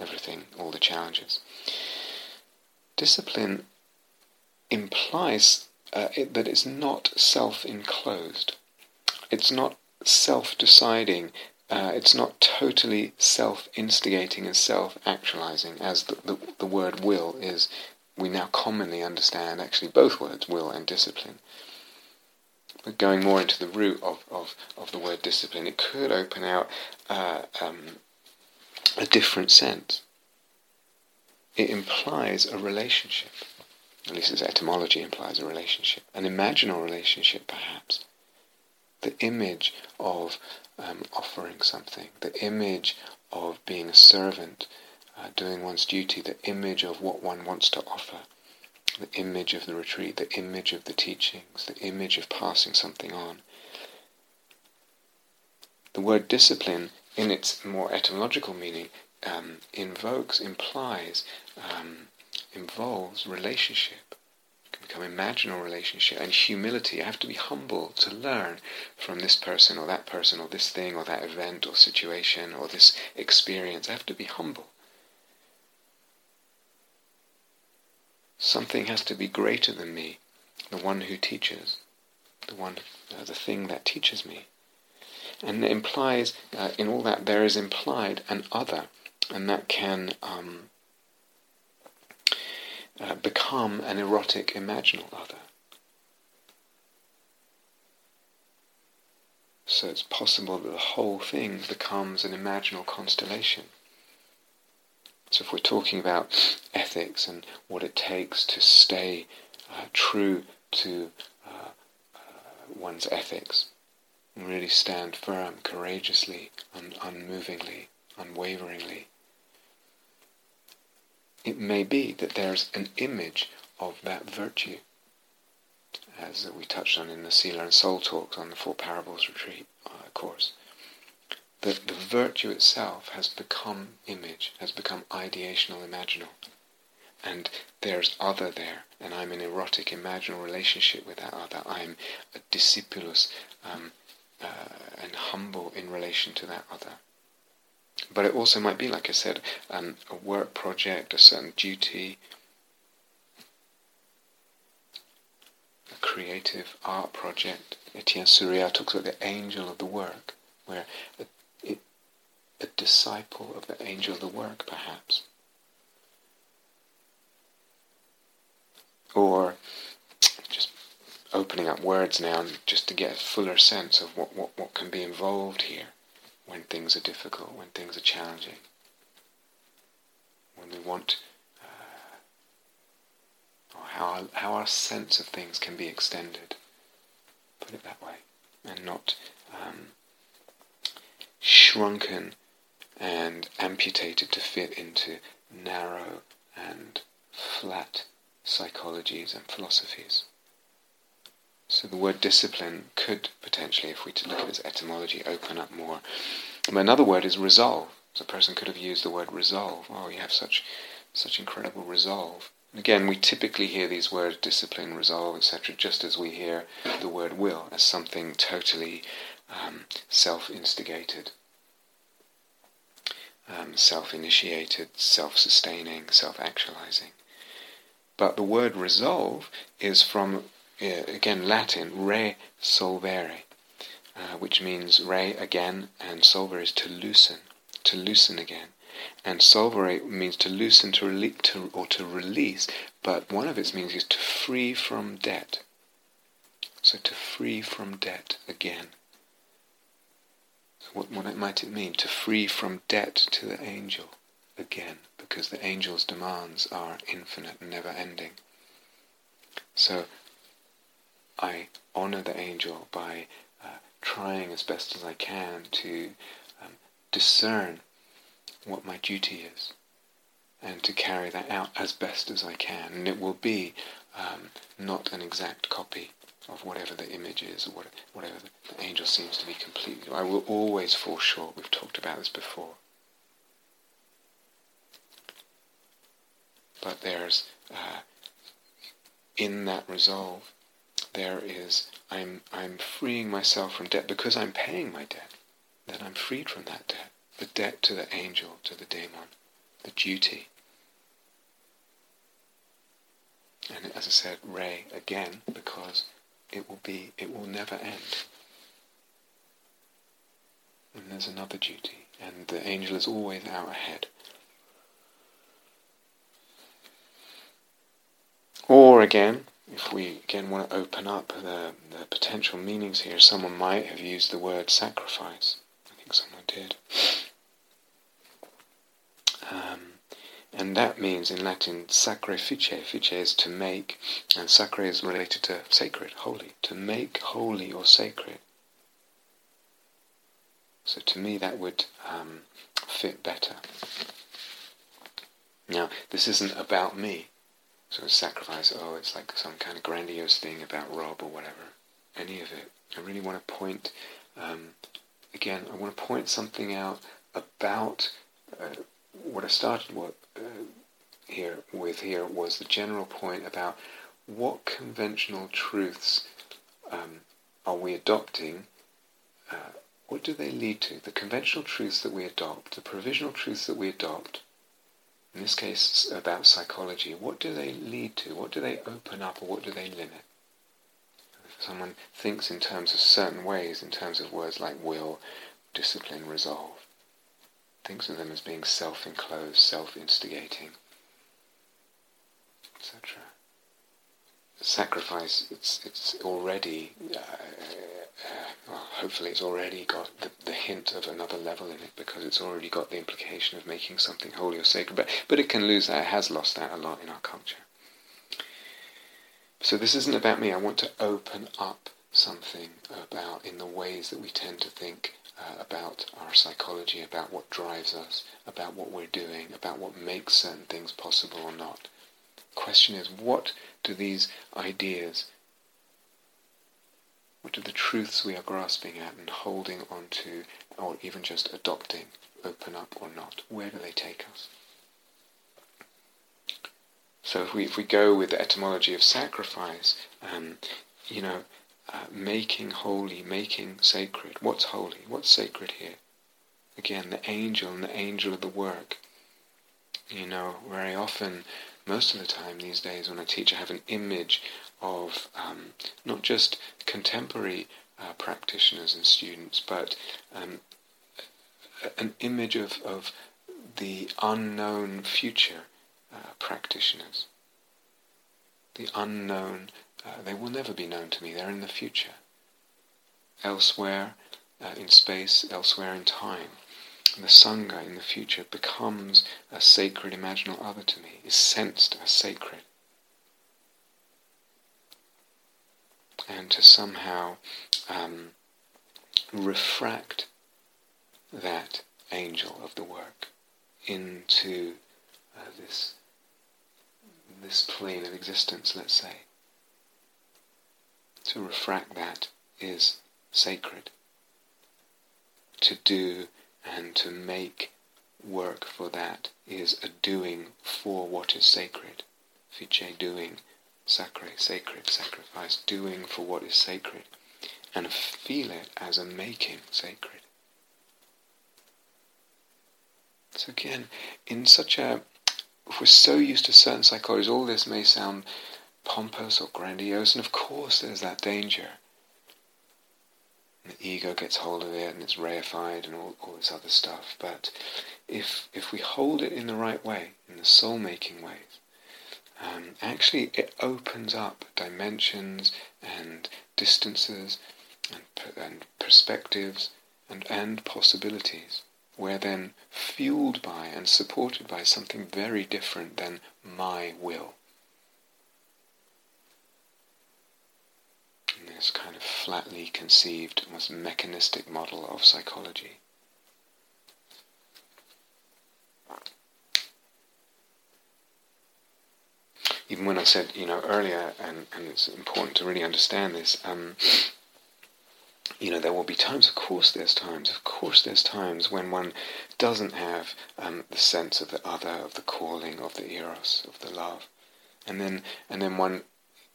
everything, all the challenges. Discipline implies uh, it, that it's not self-enclosed. It's not self-deciding. Uh, it's not totally self-instigating and self-actualizing as the, the, the word will is. We now commonly understand actually both words, will and discipline. But going more into the root of, of, of the word discipline, it could open out uh, um, a different sense it implies a relationship. At least its etymology implies a relationship, an imaginal relationship perhaps. The image of um, offering something, the image of being a servant, uh, doing one's duty, the image of what one wants to offer, the image of the retreat, the image of the teachings, the image of passing something on. The word discipline, in its more etymological meaning, um, invokes, implies, um, involves relationship. It can become imaginal relationship and humility. I have to be humble to learn from this person or that person or this thing or that event or situation or this experience. I have to be humble. Something has to be greater than me, the one who teaches, the one, uh, the thing that teaches me. And it implies, uh, in all that, there is implied an other and that can um, uh, become an erotic imaginal other. So it's possible that the whole thing becomes an imaginal constellation. So if we're talking about ethics and what it takes to stay uh, true to uh, uh one's ethics, and really stand firm, courageously, un- unmovingly, unwaveringly, it may be that there's an image of that virtue, as we touched on in the Sila and Soul talks on the Four Parables retreat uh, course. that the virtue itself has become image, has become ideational, imaginal. And there's other there, and I'm in erotic, imaginal relationship with that other. I'm a discipulus um, uh, and humble in relation to that other. But it also might be, like I said, um, a work project, a certain duty, a creative art project. Etienne Souriau talks about the angel of the work, where a, a disciple of the angel of the work, perhaps. Or just opening up words now just to get a fuller sense of what, what, what can be involved here when things are difficult, when things are challenging, when we want, uh, or how our, how our sense of things can be extended, put it that way, and not um, shrunken and amputated to fit into narrow and flat psychologies and philosophies. So the word discipline could potentially, if we look at its etymology, open up more. Another word is resolve. So a person could have used the word resolve. Oh, you have such such incredible resolve. And again, we typically hear these words discipline, resolve, etc., just as we hear the word will as something totally um, self-instigated, um, self-initiated, self-sustaining, self-actualizing. But the word resolve is from again Latin, re solvere, uh, which means re again, and solvere is to loosen, to loosen again. And solvere means to loosen, to release, to, or to release, but one of its meanings is to free from debt. So to free from debt again. What, what might it mean? To free from debt to the angel again, because the angel's demands are infinite and never ending. So I honor the angel by uh, trying as best as I can to um, discern what my duty is and to carry that out as best as I can. And it will be um, not an exact copy of whatever the image is or whatever the angel seems to be completely. I will always fall short. We've talked about this before. But there's uh, in that resolve there is I'm I'm freeing myself from debt because I'm paying my debt. Then I'm freed from that debt. The debt to the angel, to the daemon, the duty. And as I said, Ray again, because it will be it will never end. And there's another duty, and the angel is always out ahead. Or again, if we again want to open up the, the potential meanings here, someone might have used the word sacrifice. I think someone did. Um, and that means in Latin sacrifice. Fice is to make, and sacre is related to sacred, holy. To make holy or sacred. So to me that would um, fit better. Now, this isn't about me sort of sacrifice, oh, it's like some kind of grandiose thing about Rob or whatever. Any of it. I really want to point, um, again, I want to point something out about uh, what I started what, uh, here with here was the general point about what conventional truths um, are we adopting uh, what do they lead to? The conventional truths that we adopt, the provisional truths that we adopt, in this case about psychology, what do they lead to? What do they open up or what do they limit? If someone thinks in terms of certain ways, in terms of words like will, discipline, resolve, thinks of them as being self-enclosed, self-instigating, etc. Sacrifice, it's, it's already uh, well, hopefully it's already got the, the hint of another level in it because it's already got the implication of making something holy or sacred. But, but it can lose that. It has lost that a lot in our culture. So this isn't about me. I want to open up something about in the ways that we tend to think uh, about our psychology, about what drives us, about what we're doing, about what makes certain things possible or not. Question is, what do these ideas What are the truths we are grasping at and holding on to, or even just adopting, open up or not? Where do they take us? So if we, if we go with the etymology of sacrifice, um, you know, uh, making holy, making sacred. What's holy? What's sacred here? Again, the angel and the angel of the work. You know, very often, most of the time these days when I teach, I have an image of um, not just contemporary uh, practitioners and students, but um, an image of, of the unknown future uh, practitioners. The unknown, uh, they will never be known to me, they're in the future. Elsewhere uh, in space, elsewhere in time the Sangha in the future becomes a sacred imaginal other to me, is sensed as sacred. And to somehow um, refract that angel of the work into uh, this this plane of existence, let's say. To refract that is sacred. To do and to make work for that is a doing for what is sacred. Fiche doing, sacre, sacred, sacrifice, doing for what is sacred, and feel it as a making sacred. So again, in such a, if we're so used to certain psychologies, all this may sound pompous or grandiose, and of course there's that danger the ego gets hold of it and it's reified and all, all this other stuff. But if if we hold it in the right way, in the soul-making ways, um, actually it opens up dimensions and distances and, and perspectives and, and possibilities where then fueled by and supported by something very different than my will. In this kind of flatly conceived, almost mechanistic model of psychology. Even when I said, you know, earlier, and, and it's important to really understand this, um, you know, there will be times, of course there's times, of course there's times when one doesn't have um, the sense of the other, of the calling, of the eros, of the love. And then, and then one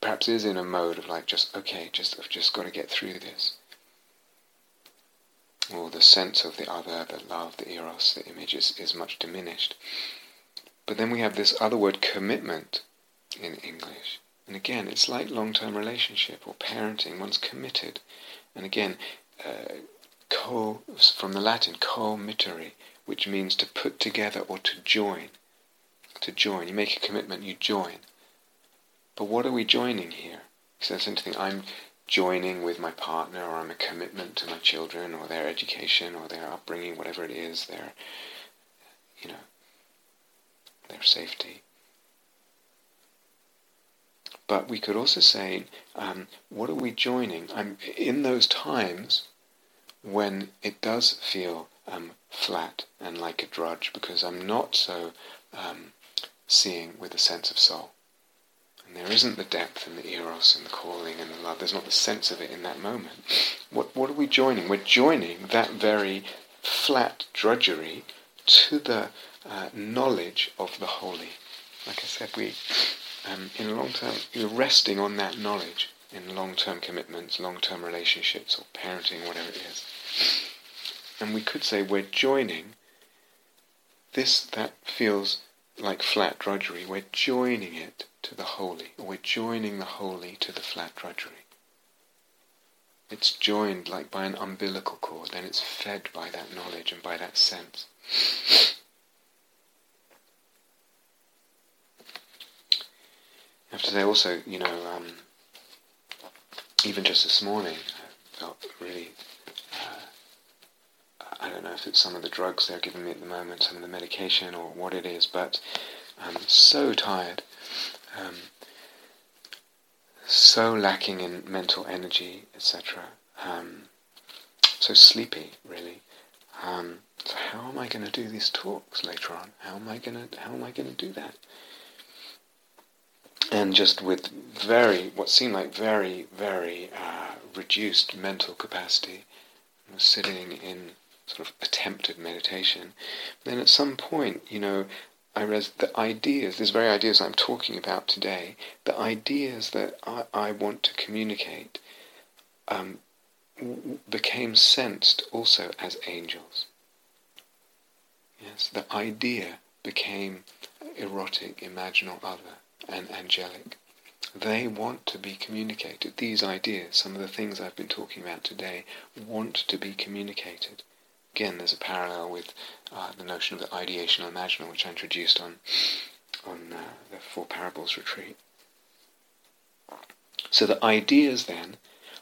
perhaps is in a mode of like just okay, just I've just got to get through this. Or the sense of the other, the love, the eros, the image is, is much diminished. But then we have this other word, commitment, in English. And again, it's like long-term relationship or parenting. One's committed. And again, uh, co from the Latin committere, which means to put together or to join. To join. You make a commitment, you join. But what are we joining here? Is there something I'm joining with my partner or I'm a commitment to my children or their education or their upbringing, whatever it is, their, you know, their safety. But we could also say, um, what are we joining? I'm in those times when it does feel um, flat and like a drudge because I'm not so um, seeing with a sense of soul. There isn't the depth and the eros and the calling and the love. There's not the sense of it in that moment. What, what are we joining? We're joining that very flat drudgery to the uh, knowledge of the holy. Like I said, we, um, in long term, you're resting on that knowledge in long-term commitments, long-term relationships, or parenting, whatever it is. And we could say we're joining this that feels like flat drudgery. We're joining it to the holy, or we're joining the holy to the flat drudgery. It's joined like by an umbilical cord, and it's fed by that knowledge and by that sense. To say also, you know, um, even just this morning, I felt really, I don't know if it's some of the drugs they're giving me at the moment, some of the medication or what it is, but I'm so tired um, so lacking in mental energy, etc. Um, so sleepy, really. Um, so how am I going to do these talks later on? How am I going to how am I going to do that? and just with very, what seemed like very, very uh, reduced mental capacity, was sitting in sort of attempted meditation. Then at some point, you know, I realized the ideas, these very ideas I'm talking about today, the ideas that I, I want to communicate, um, w- became sensed also as angels. Yes, the idea became erotic, imaginal other, and angelic. They want to be communicated. These ideas, some of the things I've been talking about today, want to be communicated. Again, there's a parallel with uh, the notion of the ideational imaginal, which I introduced on on uh, the Four Parables retreat. So the ideas then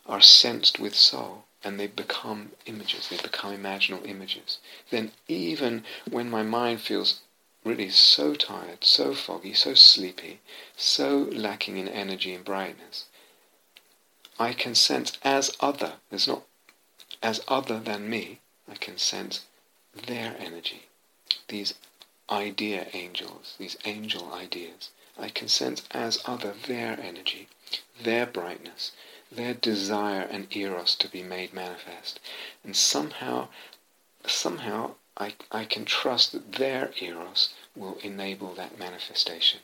are sensed with soul and they become images, they become imaginal images. Then even when my mind feels really so tired, so foggy, so sleepy, so lacking in energy and brightness, I can sense as other, there's not as other than me, I can sense their energy, these idea angels, these angel ideas. I can sense as other their energy, their brightness, their desire and eros to be made manifest. And somehow, somehow I, I can trust that their eros will enable that manifestation.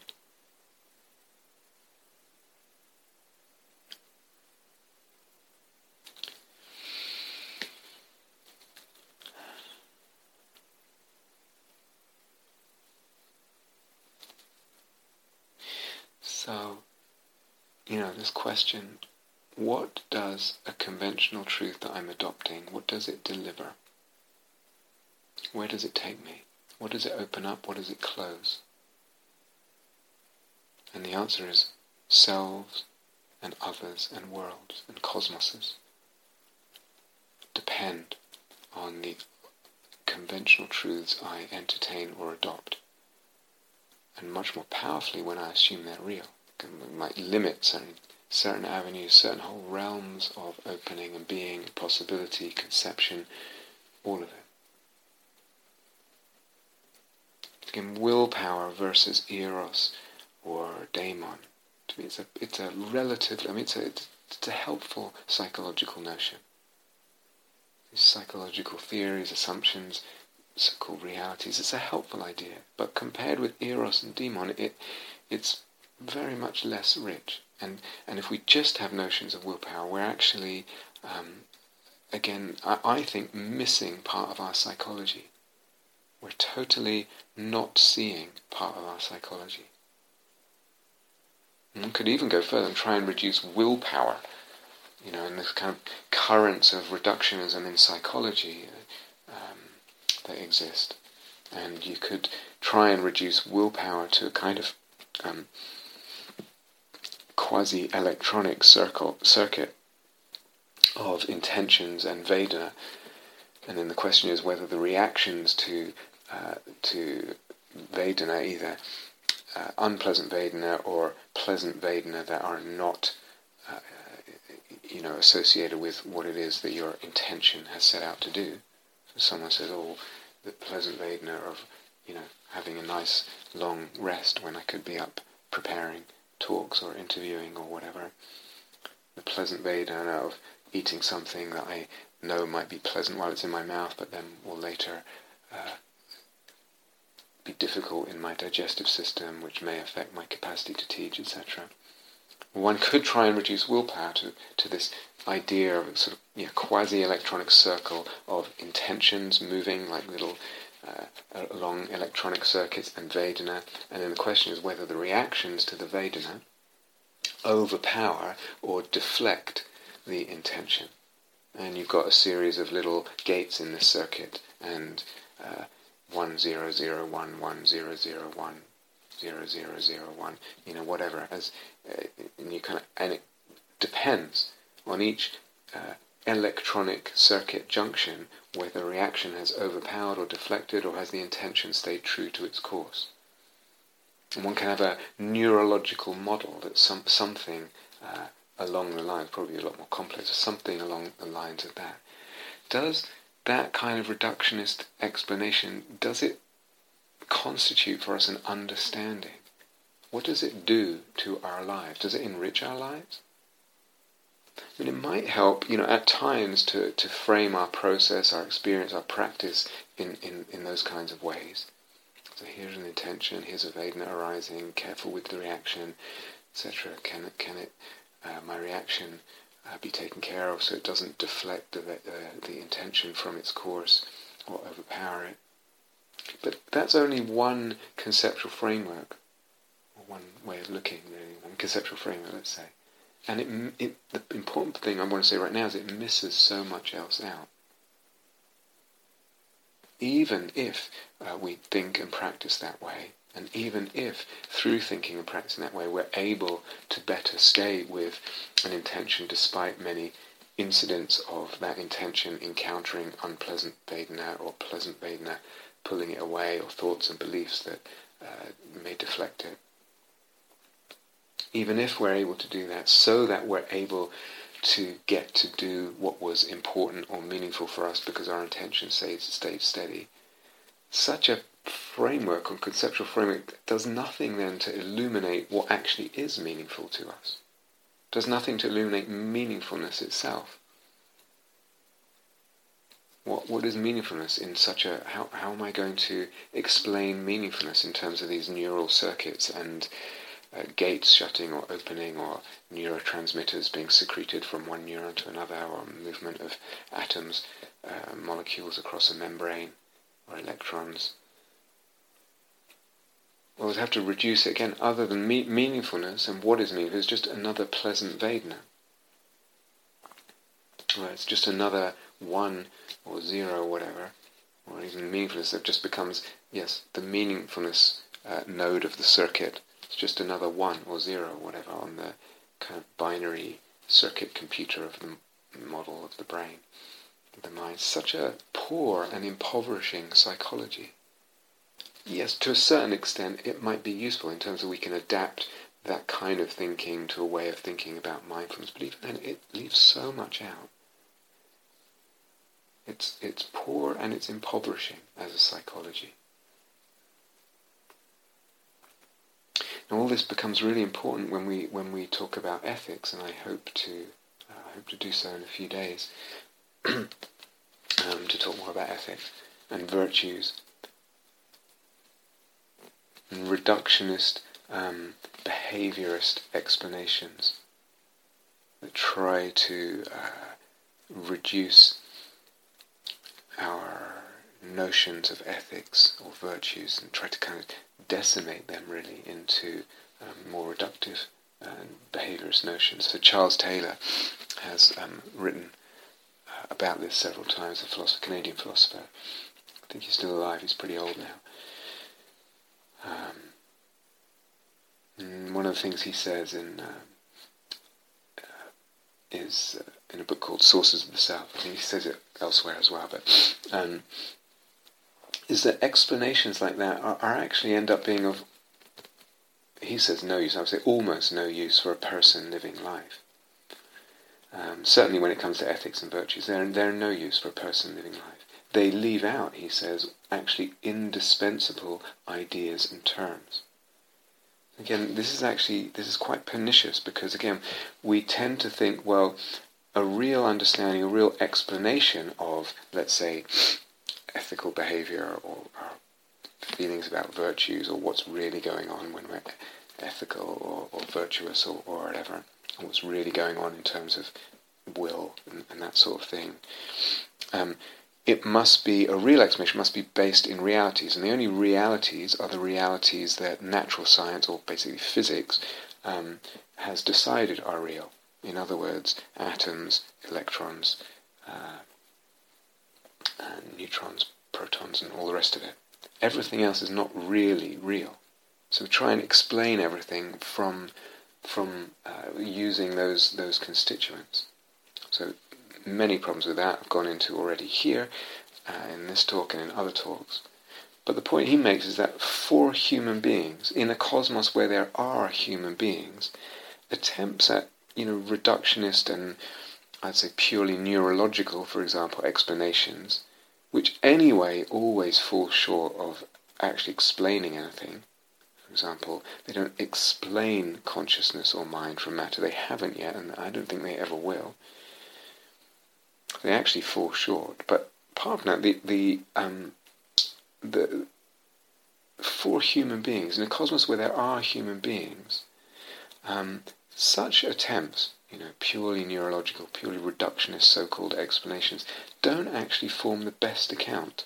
So, you know, this question what does a conventional truth that I'm adopting, what does it deliver? Where does it take me? What does it open up? What does it close? And the answer is selves and others and worlds and cosmoses depend on the conventional truths I entertain or adopt. And much more powerfully when I assume they're real. It might limit certain certain avenues, certain whole realms of opening and being, possibility, conception, all of it. Again, willpower versus eros or daemon. To me, it's a it's a relative. I mean, it's a it's, a helpful psychological notion. These psychological theories, assumptions, so-called realities. It's a helpful idea, but compared with eros and demon, it it's very much less rich. And, and if we just have notions of willpower, we're actually, um, again, I, I think, missing part of our psychology. We're totally not seeing part of our psychology. And one could even go further and try and reduce willpower. You know, in this kind of currents of reductionism in psychology that exist. And you could try and reduce willpower to a kind of um, quasi-electronic circuit of intentions and Vedana. And then the question is whether the reactions to uh, to Vedana, either uh, unpleasant Vedana or pleasant Vedana that are not, uh, you know, associated with what it is that your intention has set out to do. So someone says, "Oh, the pleasant Vedana of, you know, having a nice long rest when I could be up preparing." talks or interviewing or whatever. The pleasant Vedana of eating something that I know might be pleasant while it's in my mouth, but then will later uh, be difficult in my digestive system, which may affect my capacity to teach, etc. One could try and reduce willpower to, to this idea of a sort of you know, quasi-electronic circle of intentions moving like little uh, along electronic circuits and Vedana, and then the question is whether the reactions to the Vedana overpower or deflect the intention. And you've got a series of little gates in this circuit, and uh, 1, 0, 0, 1, 1, 0, 0, 1, 0, 0, 0, 1, you know, whatever. As, uh, and, you kind of, and it depends on each uh, electronic circuit junction whether the reaction has overpowered or deflected or has the intention stayed true to its course. And one can have a neurological model that some, something uh, along the lines, probably a lot more complex, or something along the lines of that. Does that kind of reductionist explanation, does it constitute for us an understanding what does it do to our lives? Does it enrich our lives? I mean, it might help, you know, at times to, to frame our process, our experience, our practice in, in, in those kinds of ways. So here's an intention, here's a Vedana arising, careful with the reaction, etc. Can it, can it, uh, my reaction uh, be taken care of so it doesn't deflect the, uh, the intention from its course or overpower it? But that's only one conceptual framework, or one way of looking, really, one conceptual framework, let's say. And it, it, the important thing I want to say right now is it misses so much else out. Even if uh, we think and practice that way, and even if through thinking and practicing that way we're able to better stay with an intention despite many incidents of that intention encountering unpleasant Vedana or pleasant Vedana pulling it away or thoughts and beliefs that uh, may deflect it. Even if we're able to do that, so that we're able to get to do what was important or meaningful for us because our intention stayed, stayed steady. Such a framework or conceptual framework does nothing then to illuminate what actually is meaningful to us. Does nothing to illuminate meaningfulness itself what what is meaningfulness in such a how how am I going to explain meaningfulness in terms of these neural circuits and uh, gates shutting or opening or neurotransmitters being secreted from one neuron to another or movement of atoms uh, molecules across a membrane or electrons well, we'd have to reduce it again other than me- meaningfulness and what is meaningful is just another pleasant Vedana well, it's just another one or zero or whatever, or even meaningfulness that just becomes, yes, the meaningfulness uh, node of the circuit. It's just another one or zero or whatever on the kind of binary circuit computer of the model of the brain, the mind. Such a poor and impoverishing psychology. Yes, to a certain extent it might be useful in terms of we can adapt that kind of thinking to a way of thinking about mindfulness, but even then it leaves so much out. It's, it's poor and it's impoverishing as a psychology. And all this becomes really important when we when we talk about ethics, and I hope to uh, I hope to do so in a few days um, to talk more about ethics and virtues. And reductionist um, behaviorist explanations that try to uh, reduce our notions of ethics or virtues and try to kind of decimate them really into um, more reductive uh, behaviorist notions. So Charles Taylor has um, written uh, about this several times, a philosopher, Canadian philosopher. I think he's still alive, he's pretty old now. Um, one of the things he says in uh, uh is uh, in a book called Sources of the Self. I think he says it elsewhere as well, but um, is that explanations like that are, are, actually end up being of, he says no use, I would say almost no use for a person living life. Um, certainly when it comes to ethics and virtues, they're, they're no use for a person living life. They leave out, he says, actually indispensable ideas and terms. Again, this is actually this is quite pernicious because again, we tend to think, well, a real understanding, a real explanation of, let's say, ethical behavior or, or feelings about virtues or what's really going on when we're ethical or, or virtuous or, or whatever, what's really going on in terms of will and, and that sort of thing. Um, it must be a real explanation must be based in realities, and the only realities are the realities that natural science or basically physics um, has decided are real. In other words, atoms, electrons, uh, and neutrons, protons, and all the rest of it. Everything else is not really real. So try and explain everything from from uh, using those those constituents. So many problems with that I've gone into already here uh, in this talk and in other talks. But the point he makes is that for human beings, in a cosmos where there are human beings, attempts at you know, reductionist and I'd say purely neurological, for example, explanations, which anyway always fall short of actually explaining anything. For example, they don't explain consciousness or mind from matter. They haven't yet, and I don't think they ever will. They actually fall short. But apart from that, the the um, the for human beings in a cosmos where there are human beings, um, such attempts, you know, purely neurological, purely reductionist so-called explanations, don't actually form the best account.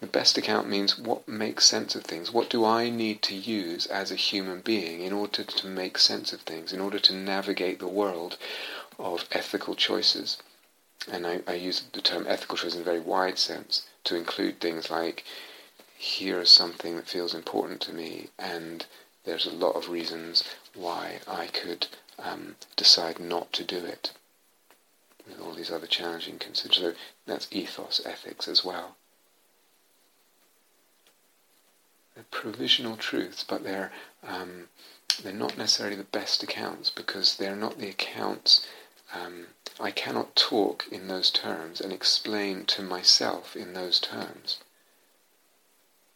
The best account means what makes sense of things. What do I need to use as a human being in order to make sense of things, in order to navigate the world of ethical choices? And I, I use the term ethical choices in a very wide sense to include things like here is something that feels important to me, and there's a lot of reasons why I could um, decide not to do it with all these other challenging considerations. So that's ethos, ethics as well. They're provisional truths, but they're um, they're not necessarily the best accounts because they're not the accounts. Um, I cannot talk in those terms and explain to myself in those terms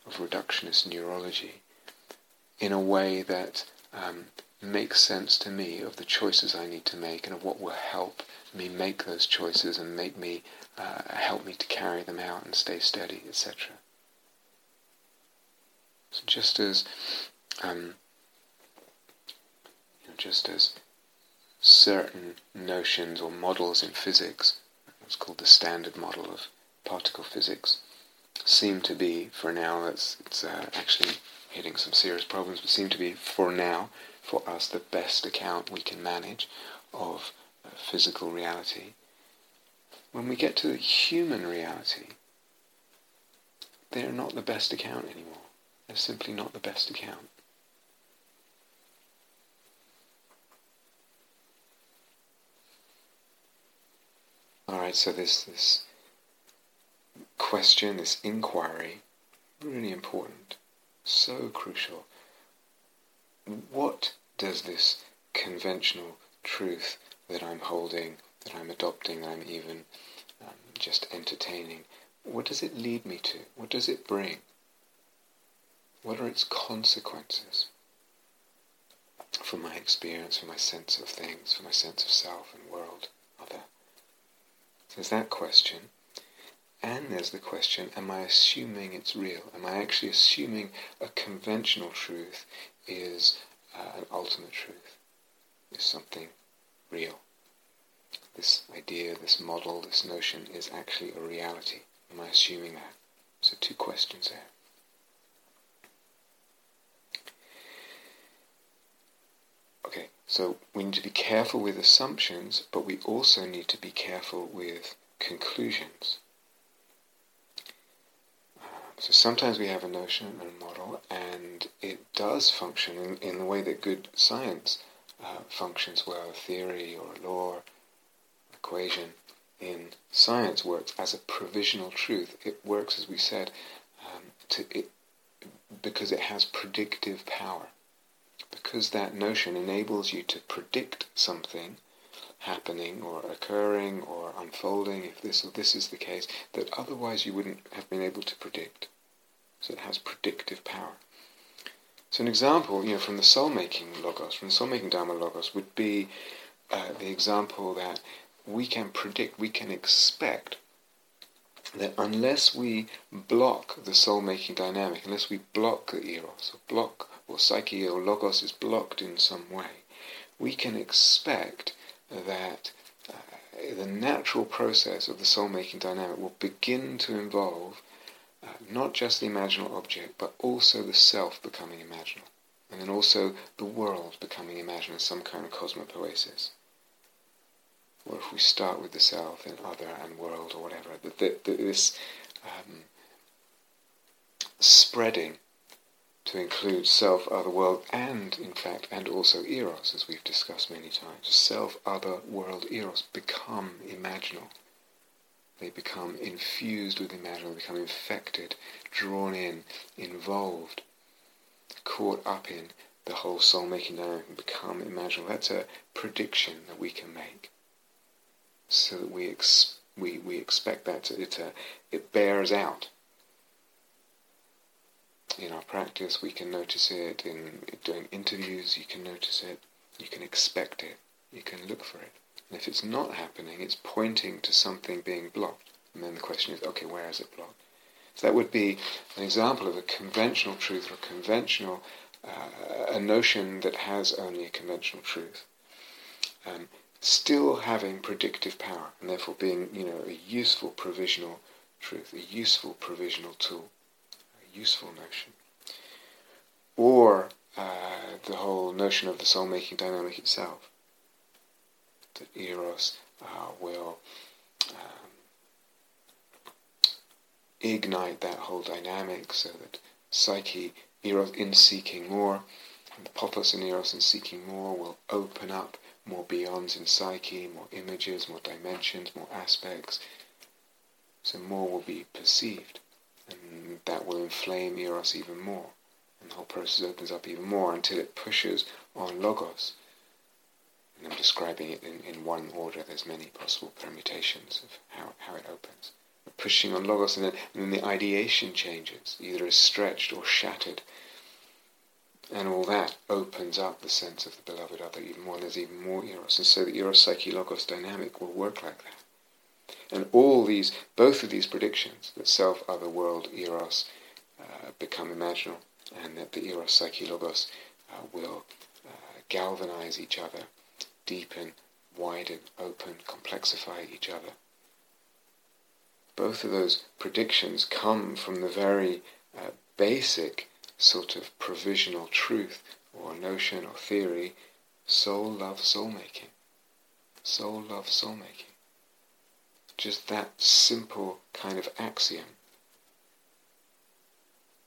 of reductionist neurology in a way that um, makes sense to me of the choices I need to make and of what will help me make those choices and make me uh, help me to carry them out and stay steady, etc. So just as, um, you know, just as certain notions or models in physics, what's called the standard model of particle physics, seem to be, for now, it's, it's uh, actually hitting some serious problems, but seem to be, for now, for us, the best account we can manage of uh, physical reality. When we get to the human reality, they're not the best account anymore. They're simply not the best account. Alright, so this this question, this inquiry, really important, so crucial. What does this conventional truth that I'm holding, that I'm adopting, that I'm even um, just entertaining, what does it lead me to? What does it bring? What are its consequences for my experience, for my sense of things, for my sense of self and world, other? There's that question. And there's the question, am I assuming it's real? Am I actually assuming a conventional truth is uh, an ultimate truth? Is something real? This idea, this model, this notion is actually a reality. Am I assuming that? So two questions there. Okay, so we need to be careful with assumptions, but we also need to be careful with conclusions. So sometimes we have a notion and a model, and it does function in, in the way that good science uh, functions well, a theory or a law, equation in science works as a provisional truth. It works, as we said, um, to it, because it has predictive power because that notion enables you to predict something happening or occurring or unfolding, if this or this is the case, that otherwise you wouldn't have been able to predict. So it has predictive power. So an example, you know, from the soul-making logos, from the soul-making Dharma logos, would be uh, the example that we can predict, we can expect that unless we block the soul-making dynamic, unless we block the eros, or block or psyche or logos is blocked in some way, we can expect that uh, the natural process of the soul-making dynamic will begin to involve uh, not just the imaginal object, but also the self becoming imaginal, and then also the world becoming imaginal, some kind of cosmopoiesis. Or if we start with the self, then other and world or whatever, that this um, spreading to include self, other world, and in fact, and also eros, as we've discussed many times. Self, other, world, eros become imaginal. They become infused with imaginal, they become infected, drawn in, involved, caught up in the whole soul-making dynamic and become imaginal. That's a prediction that we can make. So that we, ex- we, we expect that to, it, it bears out in our practice. We can notice it in doing interviews. You can notice it. You can expect it. You can look for it. And if it's not happening, it's pointing to something being blocked. And then the question is, okay, where is it blocked? So that would be an example of a conventional truth or a conventional, uh, a notion that has only a conventional truth. Um, still having predictive power and therefore being, you know, a useful provisional truth, a useful provisional tool, useful notion. Or uh, the whole notion of the soul-making dynamic itself, that eros uh, will um, ignite that whole dynamic so that psyche, eros in seeking more, and the pothos in eros in seeking more will open up more beyonds in psyche, more images, more dimensions, more aspects. So more will be perceived, and that will inflame eros even more. And the whole process opens up even more until it pushes on logos. And I'm describing it in, in one order. There's many possible permutations of how, how it opens. pushing on logos, and then, and then the ideation changes, either is stretched or shattered and all that opens up the sense of the beloved other even more, and there's even more eros. And so the eros psyche logos dynamic will work like that. And all these, both of these predictions, that self, other, world, eros, uh, become imaginal, and that the eros psyche logos uh, will uh, galvanize each other, deepen, widen, open, complexify each other. Both of those predictions come from the very uh, basic sort of provisional truth or notion or theory, soul love soul making. Soul love soul making. Just that simple kind of axiom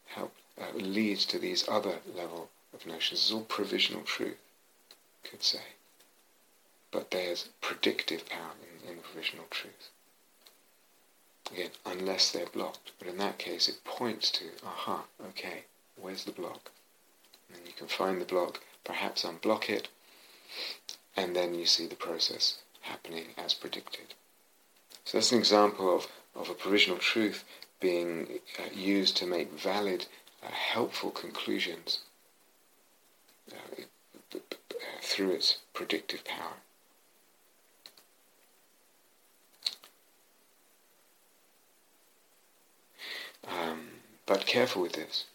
help, uh, leads to these other level of notions. It's all provisional truth, could say. But there's predictive power in, in the provisional truth. Again, unless they're blocked. But in that case, it points to, aha, okay, where's the block? And you can find the block, perhaps unblock it, and then you see the process happening as predicted. So that's an example of, of a provisional truth being uh, used to make valid, uh, helpful conclusions uh, through its predictive power. Um, but careful with this.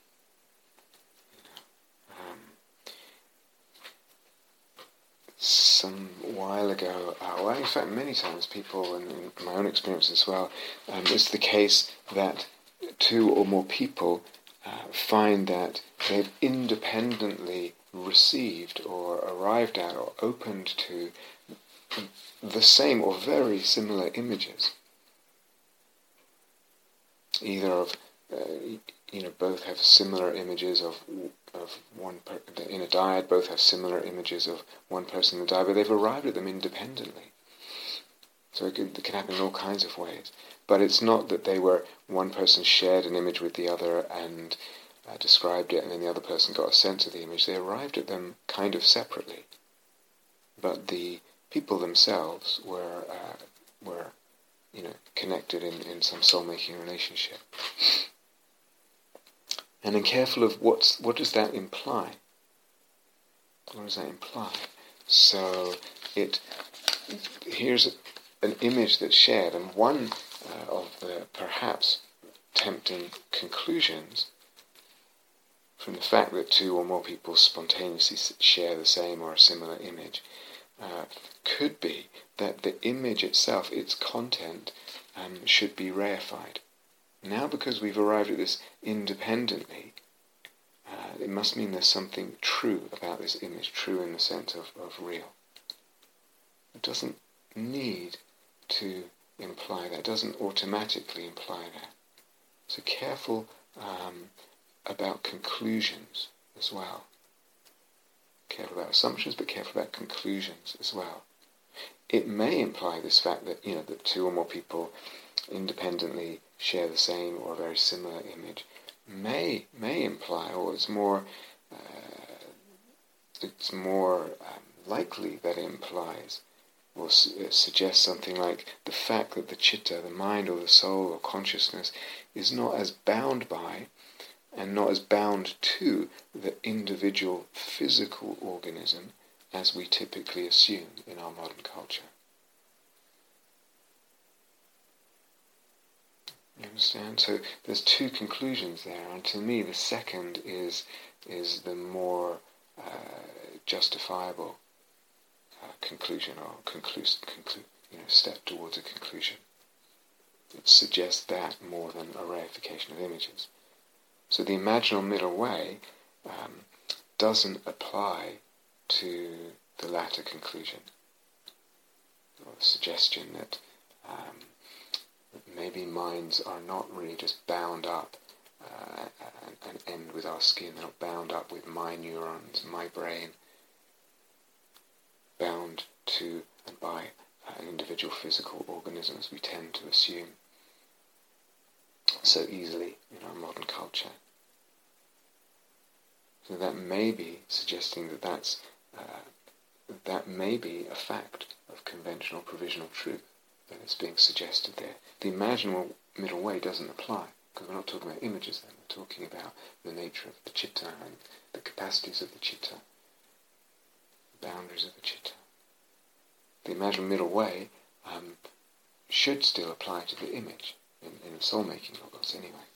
Some while ago, uh, well, in fact, many times, people, and in my own experience as well, um, it's the case that two or more people uh, find that they've independently received or arrived at or opened to the same or very similar images, either of uh, you know both have similar images of of one per- in a dyad both have similar images of one person in the dyad, but they've arrived at them independently. So it can, it can happen in all kinds of ways. But it's not that they were one person shared an image with the other and uh, described it, and then the other person got a sense of the image. They arrived at them kind of separately, but the people themselves were uh, were you know connected in, in some soul making relationship and then careful of what's what does that imply. What does that imply? So it here's an image that's shared, and one uh, of the perhaps tempting conclusions from the fact that two or more people spontaneously share the same or a similar image uh, could be that the image itself, its content, um, should be reified. Now, because we've arrived at this independently, uh, it must mean there's something true about this image, true in the sense of, of real. It doesn't need to imply that, it doesn't automatically imply that. So careful um, about conclusions as well. Careful about assumptions, but careful about conclusions as well. It may imply this fact that, you know, that two or more people independently share the same or very similar image may may imply, or it's more uh, it's more um, likely that it implies or su- uh, suggests something like the fact that the chitta, the mind or the soul or consciousness, is not as bound by and not as bound to the individual physical organism as we typically assume in our modern culture. You understand? So there's two conclusions there, and to me the second is is the more uh, justifiable uh, conclusion or conclus- conclu- you know, step towards a conclusion. It suggests that more than a reification of images. So the imaginal middle way um, doesn't apply to the latter conclusion, or suggestion that um, maybe minds are not really just bound up uh, and, end with our skin. They're not bound up with my neurons, my brain, bound to and by an individual physical organism as we tend to assume so easily in our modern culture. So that may be suggesting that that's uh, that may be a fact of conventional provisional truth that is being suggested there. The imaginal middle way doesn't apply because we're not talking about images then. We're talking about the nature of the chitta and the capacities of the chitta, the boundaries of the chitta. The imaginal middle way um, should still apply to the image in, in soul-making logos anyway.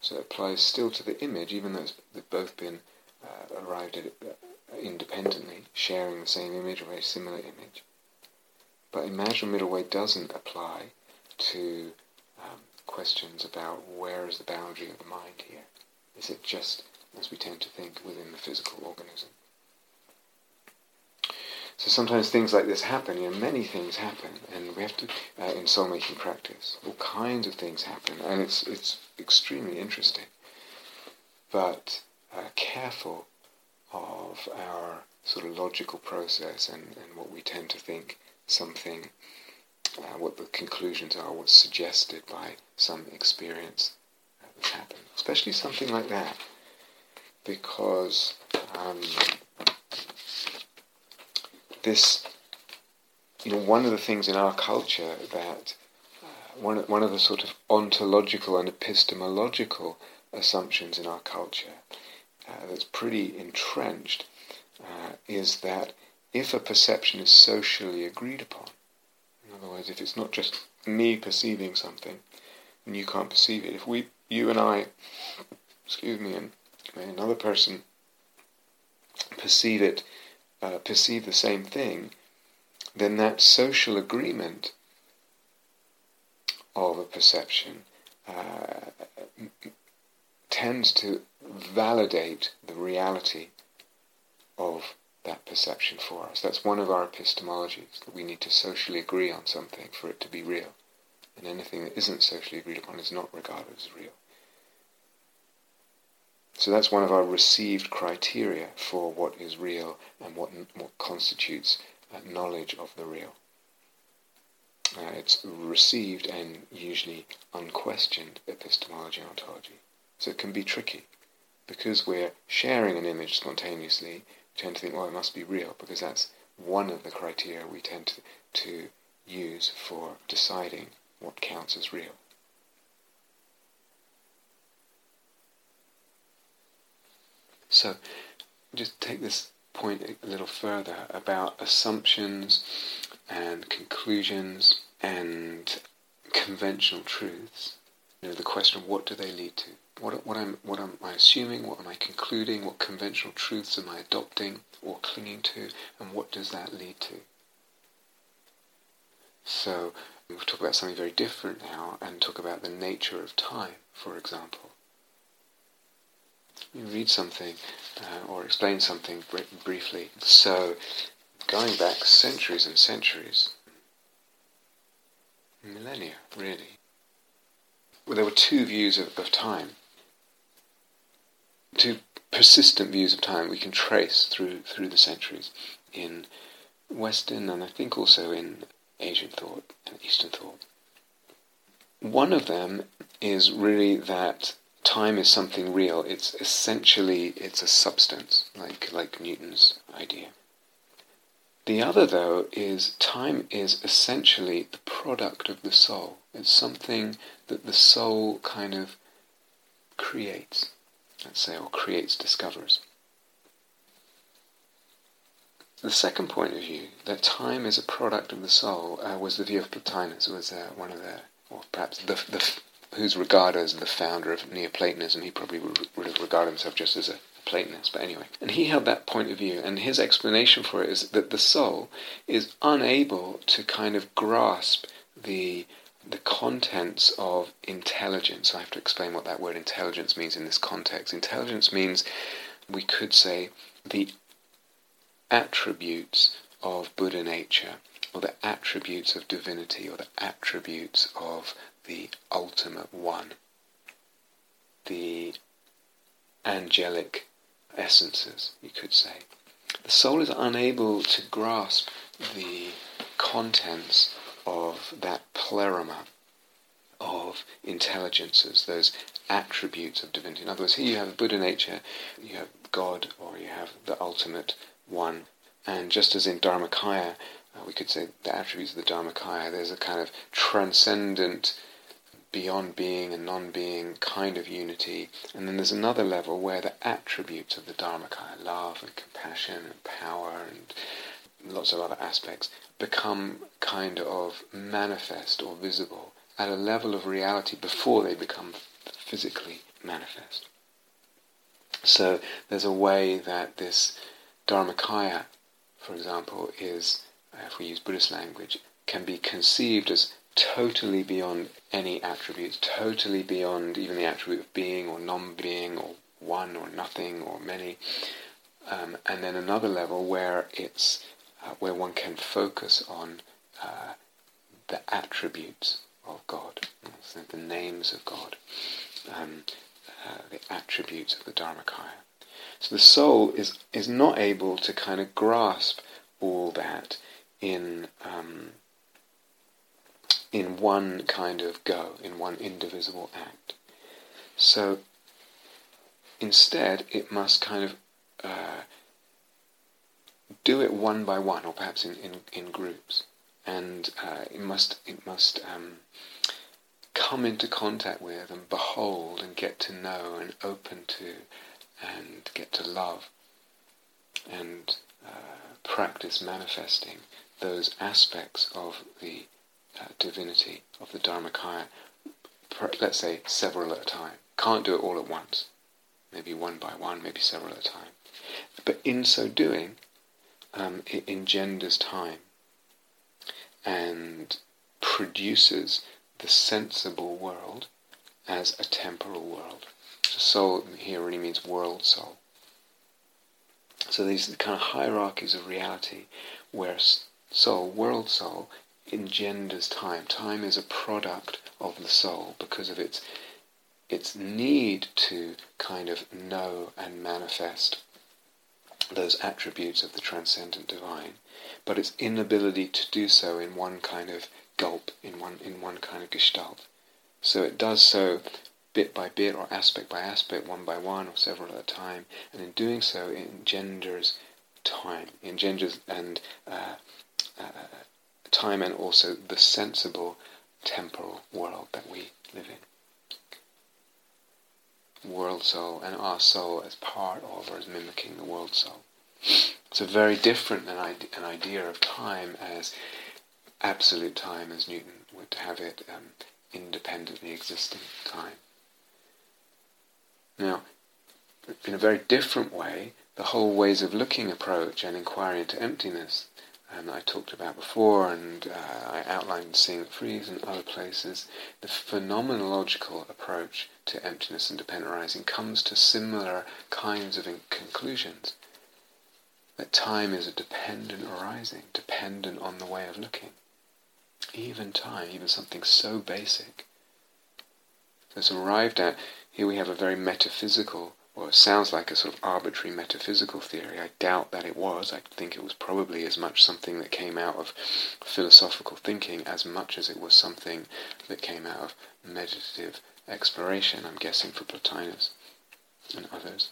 So it applies still to the image, even though they've both been uh, arrived at it uh, independently, sharing the same image or a similar image. But imaginal middle way doesn't apply to um, questions about where is the boundary of the mind here. Is it just, as we tend to think, within the physical organism? So sometimes things like this happen, you know, many things happen, and we have to, uh, in soul-making practice, all kinds of things happen, and it's, it's extremely interesting. But uh, careful of our sort of logical process and, and what we tend to think something, uh, what the conclusions are, what's suggested by some experience that's happened. Especially something like that, because um, this, you know, one of the things in our culture that uh, one one of the sort of ontological and epistemological assumptions in our culture uh, that's pretty entrenched uh, is that if a perception is socially agreed upon, in other words, if it's not just me perceiving something and you can't perceive it, if we, you and I, excuse me, and another person perceive it, uh, perceive the same thing, then that social agreement of a perception uh, tends to validate the reality of that perception for us. That's one of our epistemologies, that we need to socially agree on something for it to be real. And anything that isn't socially agreed upon is not regarded as real. So that's one of our received criteria for what is real and what, what constitutes knowledge of the real. Uh, it's received and usually unquestioned epistemology and ontology. So it can be tricky. Because we're sharing an image spontaneously, tend to think, well, it must be real, because that's one of the criteria we tend to, to use for deciding what counts as real. So, just take this point a little further about assumptions and conclusions and conventional truths. You know, the question, what do they lead to? What, what, am, what am I assuming? What am I concluding? What conventional truths am I adopting or clinging to? And what does that lead to? So we'll talk about something very different now and talk about the nature of time, for example. You read something uh, or explain something br- briefly. So going back centuries and centuries, millennia, really. Well, there were two views of, of time to persistent views of time we can trace through through the centuries in Western and I think also in Asian thought and Eastern thought. One of them is really that time is something real. It's essentially it's a substance, like like Newton's idea. The other, though, is time is essentially the product of the soul. It's something that the soul kind of creates, let's say, or creates, discovers. The second point of view, that time is a product of the soul, uh, was the view of Plotinus, was uh, one of the, or perhaps the, the, who's regarded as the founder of Neoplatonism. He probably would, would have regarded himself just as a Platonist, but anyway. And he held that point of view, and his explanation for it is that the soul is unable to kind of grasp the the contents of intelligence. I have to explain what that word intelligence means in this context. Intelligence means, we could say, the attributes of Buddha nature, or the attributes of divinity, or the attributes of the ultimate one, the angelic essences, you could say. The soul is unable to grasp the contents of that pleroma of intelligences, those attributes of divinity. In other words, here you have Buddha nature, you have God, or you have the ultimate one. And just as in Dharmakaya, uh, we could say the attributes of the Dharmakaya, there's a kind of transcendent beyond being and non-being kind of unity. And then there's another level where the attributes of the Dharmakaya, love and compassion and power and lots of other aspects, become kind of manifest or visible at a level of reality before they become physically manifest. So there's a way that this Dharmakaya, for example, is, if we use Buddhist language, can be conceived as totally beyond any attributes, totally beyond even the attribute of being or non-being or one or nothing or many. Um, and then another level where it's uh, where one can focus on uh, the attributes of God, so the names of God, um, uh, the attributes of the Dharmakaya. So the soul is is not able to kind of grasp all that in um, in one kind of go, in one indivisible act. So instead, it must kind of uh, do it one by one, or perhaps in, in, in groups, and uh, it must it must um, come into contact with and behold and get to know and open to and get to love and uh, practice manifesting those aspects of the uh, divinity of the Dharmakaya, let's say several at a time. Can't do it all at once. Maybe one by one, maybe several at a time. But in so doing, um, it engenders time and produces the sensible world as a temporal world. So soul here really means world soul. So these kind of hierarchies of reality where soul, world soul, engenders time. Time is a product of the soul because of its its need to kind of know and manifest those attributes of the transcendent divine, but its inability to do so in one kind of gulp, in one in one kind of gestalt. So it does so bit by bit or aspect by aspect, one by one or several at a time, and in doing so it engenders time, engenders and uh, uh, time and also the sensible temporal world that we live in. World soul and our soul as part of or as mimicking the world soul. So very different an, an idea of time as absolute time as Newton would have it um, independently existing time. Now, in a very different way, the whole ways of looking approach and inquiry into emptiness and I talked about before, and uh, I outlined Seeing That Frees and other places, the phenomenological approach to emptiness and dependent arising comes to similar kinds of conclusions. That time is a dependent arising, dependent on the way of looking. Even time, even something so basic. So arrived at, here we have a very metaphysical well, it sounds like a sort of arbitrary metaphysical theory. I doubt that it was. I think it was probably as much something that came out of philosophical thinking as much as it was something that came out of meditative exploration, I'm guessing for Plotinus and others.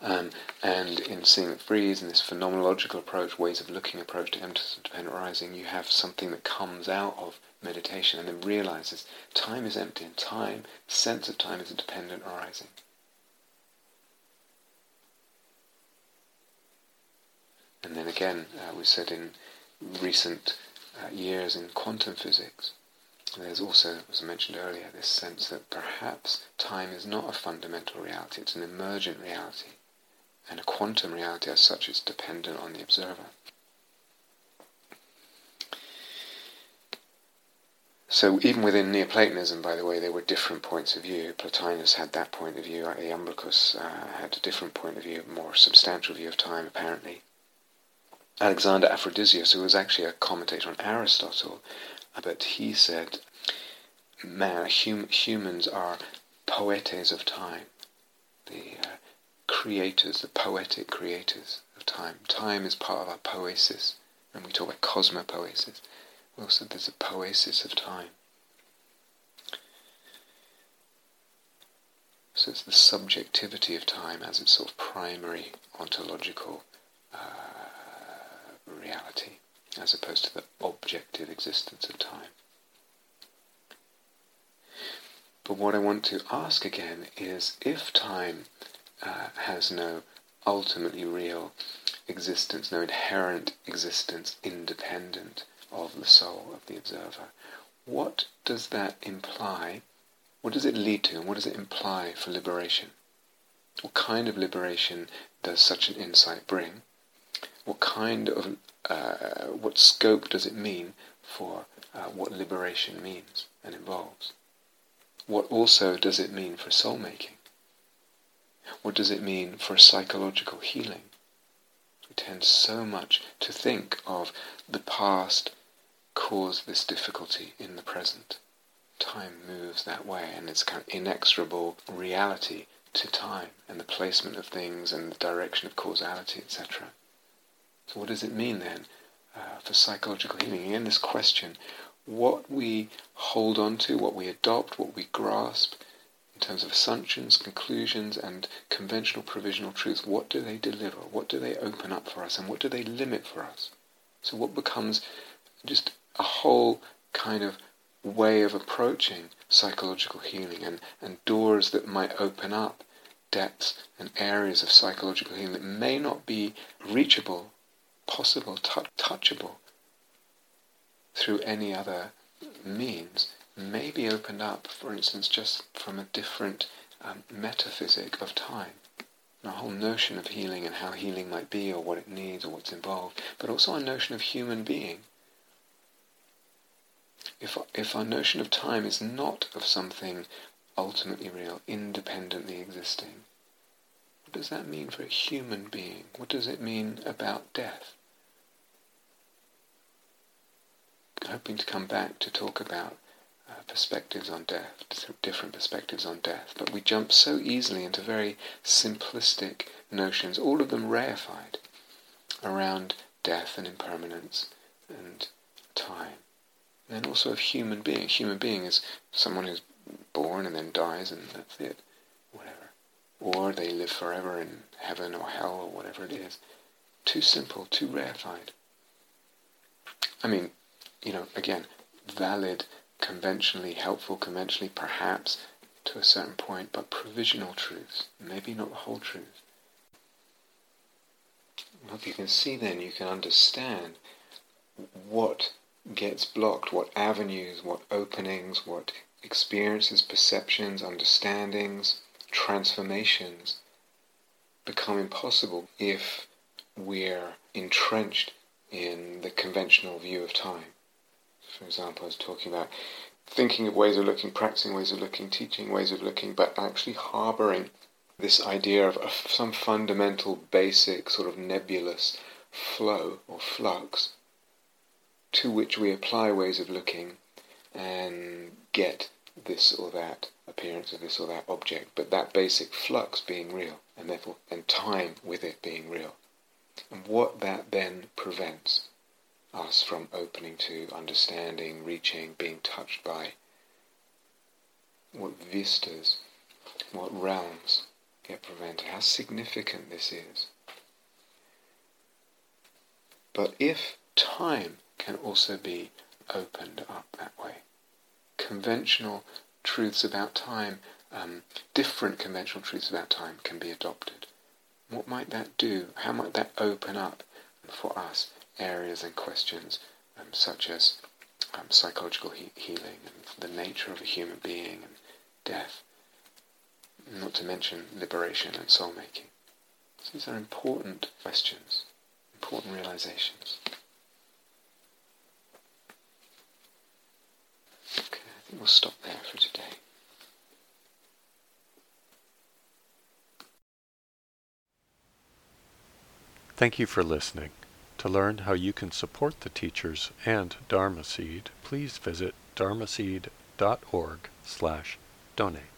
Um, and in Seeing That Frees, in this phenomenological approach, ways of looking approach to emptiness and dependent arising, you have something that comes out of meditation and then realizes time is empty and time, sense of time is a dependent arising. And then again, uh, we said in recent uh, years in quantum physics, there's also, as I mentioned earlier, this sense that perhaps time is not a fundamental reality, it's an emergent reality and a quantum reality as such is dependent on the observer. So even within Neoplatonism, by the way, there were different points of view. Plotinus had that point of view. Iamblichus uh, had a different point of view, a more substantial view of time, apparently. Alexander Aphrodisias, who was actually a commentator on Aristotle, but he said, man, hum- humans are poetes of time. The uh, creators, the poetic creators of time. Time is part of our poiesis. And we talk about cosmopoiesis. We also there's a poiesis of time. So it's the subjectivity of time as its sort of primary ontological uh, reality, as opposed to the objective existence of time. But what I want to ask again is if time uh, has no ultimately real existence, no inherent existence independent of the soul of the observer. What does that imply? What does it lead to, and what does it imply for liberation? What kind of liberation does such an insight bring? What kind of, uh, what scope does it mean for uh, what liberation means and involves? What also does it mean for soul making? What does it mean for psychological healing? We tend so much to think of the past caused this difficulty in the present. Time moves that way, and it's kind of inexorable reality to time and the placement of things and the direction of causality, etc. So, what does it mean then uh, for psychological healing? Again, this question what we hold on to, what we adopt, what we grasp, in terms of assumptions, conclusions, and conventional provisional truths, what do they deliver? What do they open up for us? And what do they limit for us? So what becomes just a whole kind of way of approaching psychological healing and, and doors that might open up depths and areas of psychological healing that may not be reachable, possible, touchable through any other means may be opened up, for instance, just from a different um, metaphysic of time. A whole notion of healing and how healing might be or what it needs or what's involved, but also a notion of human being. If, if our notion of time is not of something ultimately real, independently existing, what does that mean for a human being? What does it mean about death? hoping to come back to talk about uh, perspectives on death, different perspectives on death, but we jump so easily into very simplistic notions, all of them reified, around death and impermanence and time. And also of human being. Human being is someone who's born and then dies and that's it. Or they live forever in heaven or hell or whatever it is. Too simple, too rarefied. I mean, you know, again, valid conventionally helpful, conventionally perhaps to a certain point, but provisional truths, maybe not the whole truth. If you can see then, you can understand what gets blocked, what avenues, what openings, what experiences, perceptions, understandings, transformations become impossible if we're entrenched in the conventional view of time. For example, I was talking about thinking of ways of looking, practicing ways of looking, teaching ways of looking, but actually harboring this idea of, some fundamental, basic, sort of nebulous flow or flux to which we apply ways of looking and get this or that appearance of this or that object, but that basic flux being real, and therefore, and time with it being real. And what that then prevents us from opening to understanding, reaching, being touched by what vistas, what realms get prevented, how significant this is. But if time can also be opened up that way, conventional truths about time, um, different conventional truths about time can be adopted. What might that do? How might that open up for us areas and questions um, such as um, psychological he- healing and the nature of a human being and death, not to mention liberation and soul making. These are important questions, important realizations. Okay, I think we'll stop there for today. Thank you for listening. To learn how you can support the teachers and Dharma Seed, please visit dharmaseed.org slash donate.